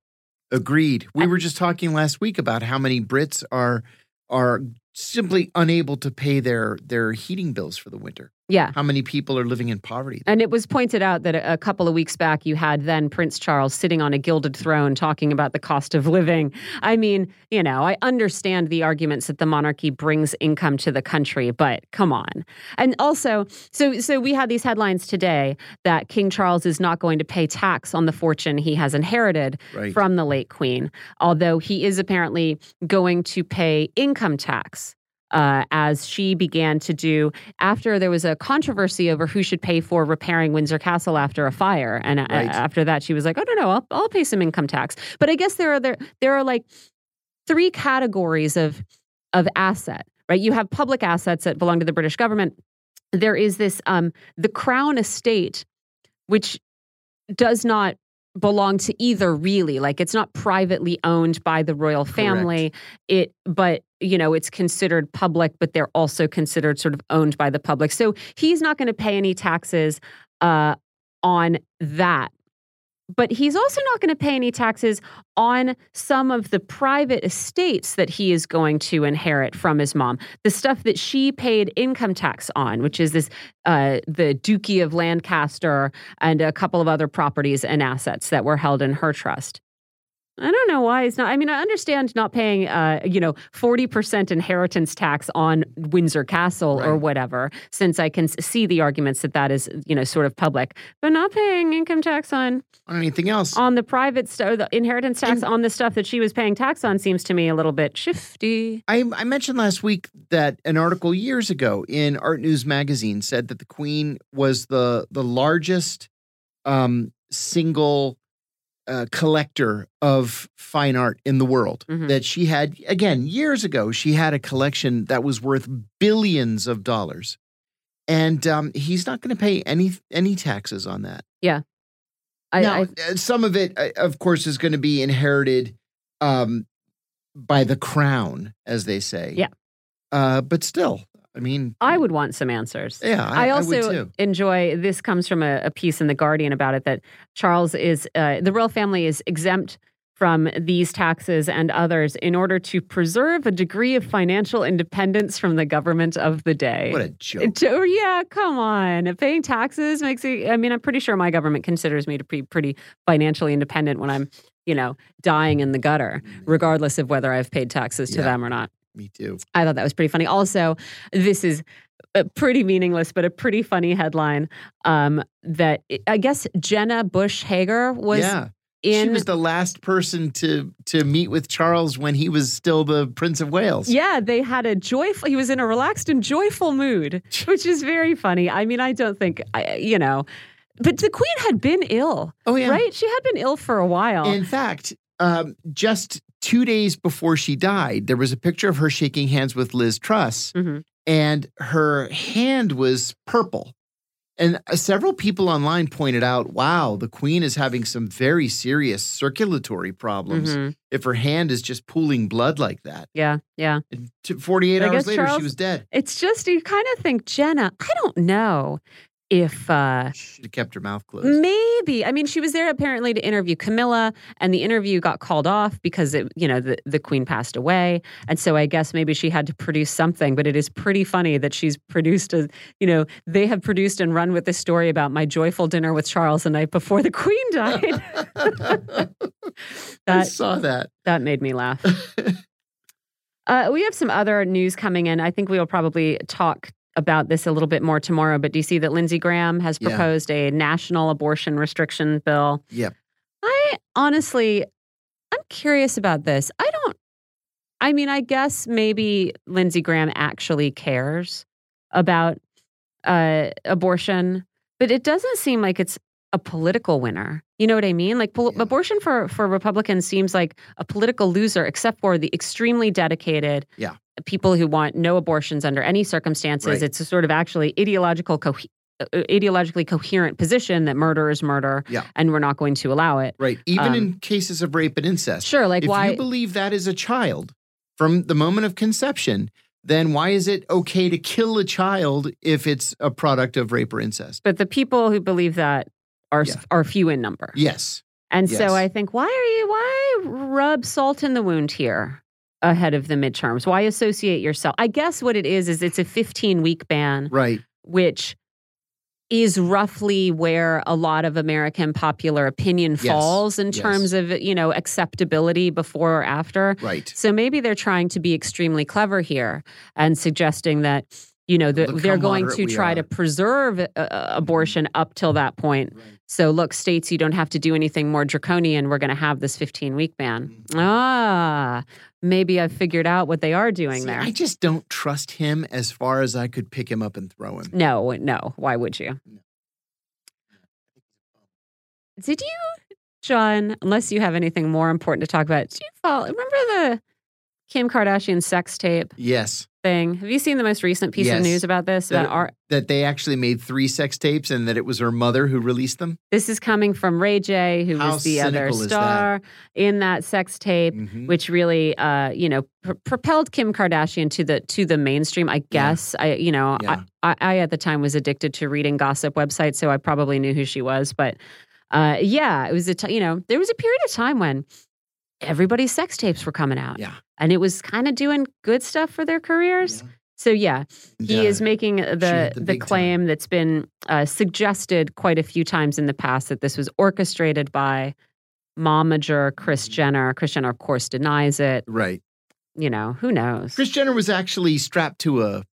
Agreed. We were just talking last week about how many Brits are are simply unable to pay their their heating bills for the winter. Yeah. How many people are living in poverty? And it was pointed out that a couple of weeks back, you had then Prince Charles sitting on a gilded throne talking about the cost of living. I mean, you know, I understand the arguments that the monarchy brings income to the country, but come on. And also, so so we had these headlines today that King Charles is not going to pay tax on the fortune he has inherited right. from the late Queen, although he is apparently going to pay income tax uh, as she began to do after there was a controversy over who should pay for repairing Windsor Castle after a fire. And uh, right. after that, she was like, "Oh no, no, I'll, I'll pay some income tax." But I guess there are there there are like three categories of of asset. Right, you have public assets that belong to the British government. There is this um, the Crown estate, which does not belong to either really. Like it's not privately owned by the royal family. Correct. it but you know it's considered public but they're also considered sort of owned by the public. So he's not going to pay any taxes uh, on that but he's also not going to pay any taxes on some of the private estates that he is going to inherit from his mom. The stuff that she paid income tax on, which is this uh, the Duchy of Lancaster and a couple of other properties and assets that were held in her trust. I don't know why it's not. I mean, I understand not paying, uh, you know, forty percent inheritance tax on Windsor Castle Right. or whatever, since I can see the arguments that that is, you know, sort of public, but not paying income tax on On anything else? on the private stuff, the inheritance tax And- on the stuff that she was paying tax on seems to me a little bit shifty. I, I mentioned last week that an article years ago in Art News magazine said that the Queen was the the largest um, single uh, collector of fine art in the world. Mhm. That she had again years ago, she had a collection that was worth billions of dollars, and um, he's not going to pay any any taxes on that. I, now, I uh, some of it, uh, of course, is going to be inherited um, by the crown, as they say. Yeah. Uh, but still, I mean, I would want some answers. Yeah, I, I I would also too. enjoy this comes from a, a piece in the Guardian about it that Charles is uh, the royal family is exempt from these taxes and others in order to preserve a degree of financial independence from the government of the day. What a joke! Jo- yeah, come on. Paying taxes makes it. I mean, I'm pretty sure my government considers me to be pretty financially independent when I'm, you know, dying in the gutter, regardless of whether I've paid taxes to Yeah. them or not. Me too. I thought that was pretty funny. Also, this is a pretty meaningless, but a pretty funny headline. Um, that I guess Jenna Bush Hager was yeah, in. she was the last person to to meet with Charles when he was still the Prince of Wales. yeah, they had a joyful. He was in a relaxed and joyful mood, which is very funny. I mean, I don't think I, you know, but the Queen had been ill, Oh yeah. right? She had been ill for a while. In fact, um, just two days before she died, there was a picture of her shaking hands with Liz Truss, Mhm. and her hand was purple. And uh, several people online pointed out, wow, the queen is having some very serious circulatory problems Mhm. if her hand is just pooling blood like that. Yeah, yeah. And t- 48 I hours later, Charles- she was dead. It's just you kind of think Jenna. I don't know if. uh have kept her mouth closed. Maybe. I mean, she was there apparently to interview Camilla, and the interview got called off because it, you know, the, the queen passed away. And so I guess maybe she had to produce something. But it is pretty funny that she's produced a, you know, they have produced and run with this story about my joyful dinner with Charles the night before the queen died. I saw that. that made me laugh. Uh, we have some other news coming in. I think we will probably talk about this a little bit more tomorrow. But do you see that Lindsey Graham has Yeah. proposed a national abortion restriction bill? Yep. I honestly, I'm curious about this. I don't, I mean, I guess maybe Lindsey Graham actually cares about uh, abortion, but it doesn't seem like it's a political winner. You know what I mean? Like pol- Yeah. abortion for for Republicans seems like a political loser, except for the extremely dedicated Yeah. People who want no abortions under any circumstances. Right. It's a sort of actually ideological co- uh, ideologically coherent position that murder is murder, Yeah. and we're not going to allow it. Right. Even Um, in cases of rape and incest. Sure, like if why? you believe that is a child from the moment of conception, then why is it okay to kill a child if it's a product of rape or incest? but the people who believe that are Yeah. are few in number. Yes. And Yes. so I think, why are you, why rub salt in the wound here ahead of the midterms? Why associate yourself? I guess what it is, is it's a 15 week ban, Right. which is roughly where a lot of American popular opinion Yes. falls in Yes. terms of, you know, acceptability before or after. Right. So maybe they're trying to be extremely clever here and suggesting that, you know, Look they're going to try to preserve uh, uh, abortion up till that point. So, look, states, you don't have to do anything more draconian. We're going to have this 15 week ban. Mhm. Ah, maybe I've figured out what they are doing See, there. I just don't trust him as far as I could pick him up and throw him. no, no. Why would you? Did you, John, unless you have anything more important to talk about, did you follow? Remember the Kim Kardashian sex tape Yes. Thing? Have you seen the most recent piece Yes. of news about this? That, About our, that they actually made three sex tapes and that it was her mother who released them. this is coming from Ray J, who How was the other is that? star in that sex tape. Mhm. which really uh you know pr- propelled Kim Kardashian to the to the mainstream I guess I you know Yeah. I, I I at the time was addicted to reading gossip websites so I probably knew who she was but Uh, yeah, it was a t- you know there was a period of time when everybody's sex tapes were coming out, Yeah. and it was kind of doing good stuff for their careers. Yeah. So yeah, he And, is uh, making the the the, big time. claim that's been uh, suggested quite a few times in the past that this was orchestrated by momager Kris Jenner. Kris Jenner, of course, denies it. right. You know, who knows? Kris Jenner was actually strapped to a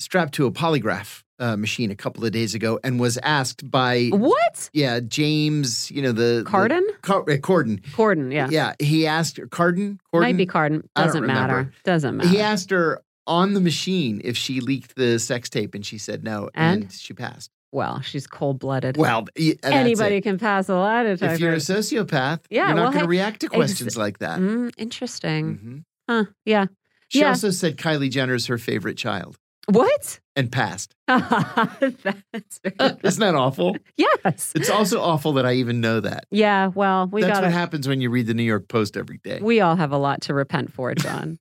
strapped to a polygraph uh, machine a couple of days ago and was asked by what? yeah James, you know the the- Cardin? Car- uh, Corden. Corden, yeah. Yeah, he asked Cardin. Corden? Might be Cardin. Doesn't matter. remember. Doesn't matter. He asked her on the machine if she leaked the sex tape, and she said no, and, And? she passed. well, she's cold blooded. Well, Anybody can pass a lie detector. If you're a sociopath, Yeah, you're not well, going to hey, react to questions like that. Mm, interesting. Mhm. Huh. Yeah. She Yeah. also said Kylie Jenner is her favorite child What? and passed. That's very Isn't that awful? yes. It's also awful that I even know that. Yeah. Well, we That's got what happens when you read the New York Post every day. We all have a lot to repent for, John.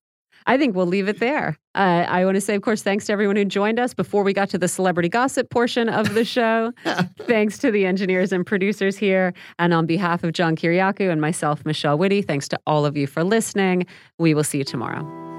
I think we'll leave it there. Uh, I want to say, of course, thanks to everyone who joined us before we got to the celebrity gossip portion of the show. thanks to the engineers and producers here. And on behalf of John Kiriakou and myself, Michelle Witte, thanks to all of you for listening. We will see you tomorrow.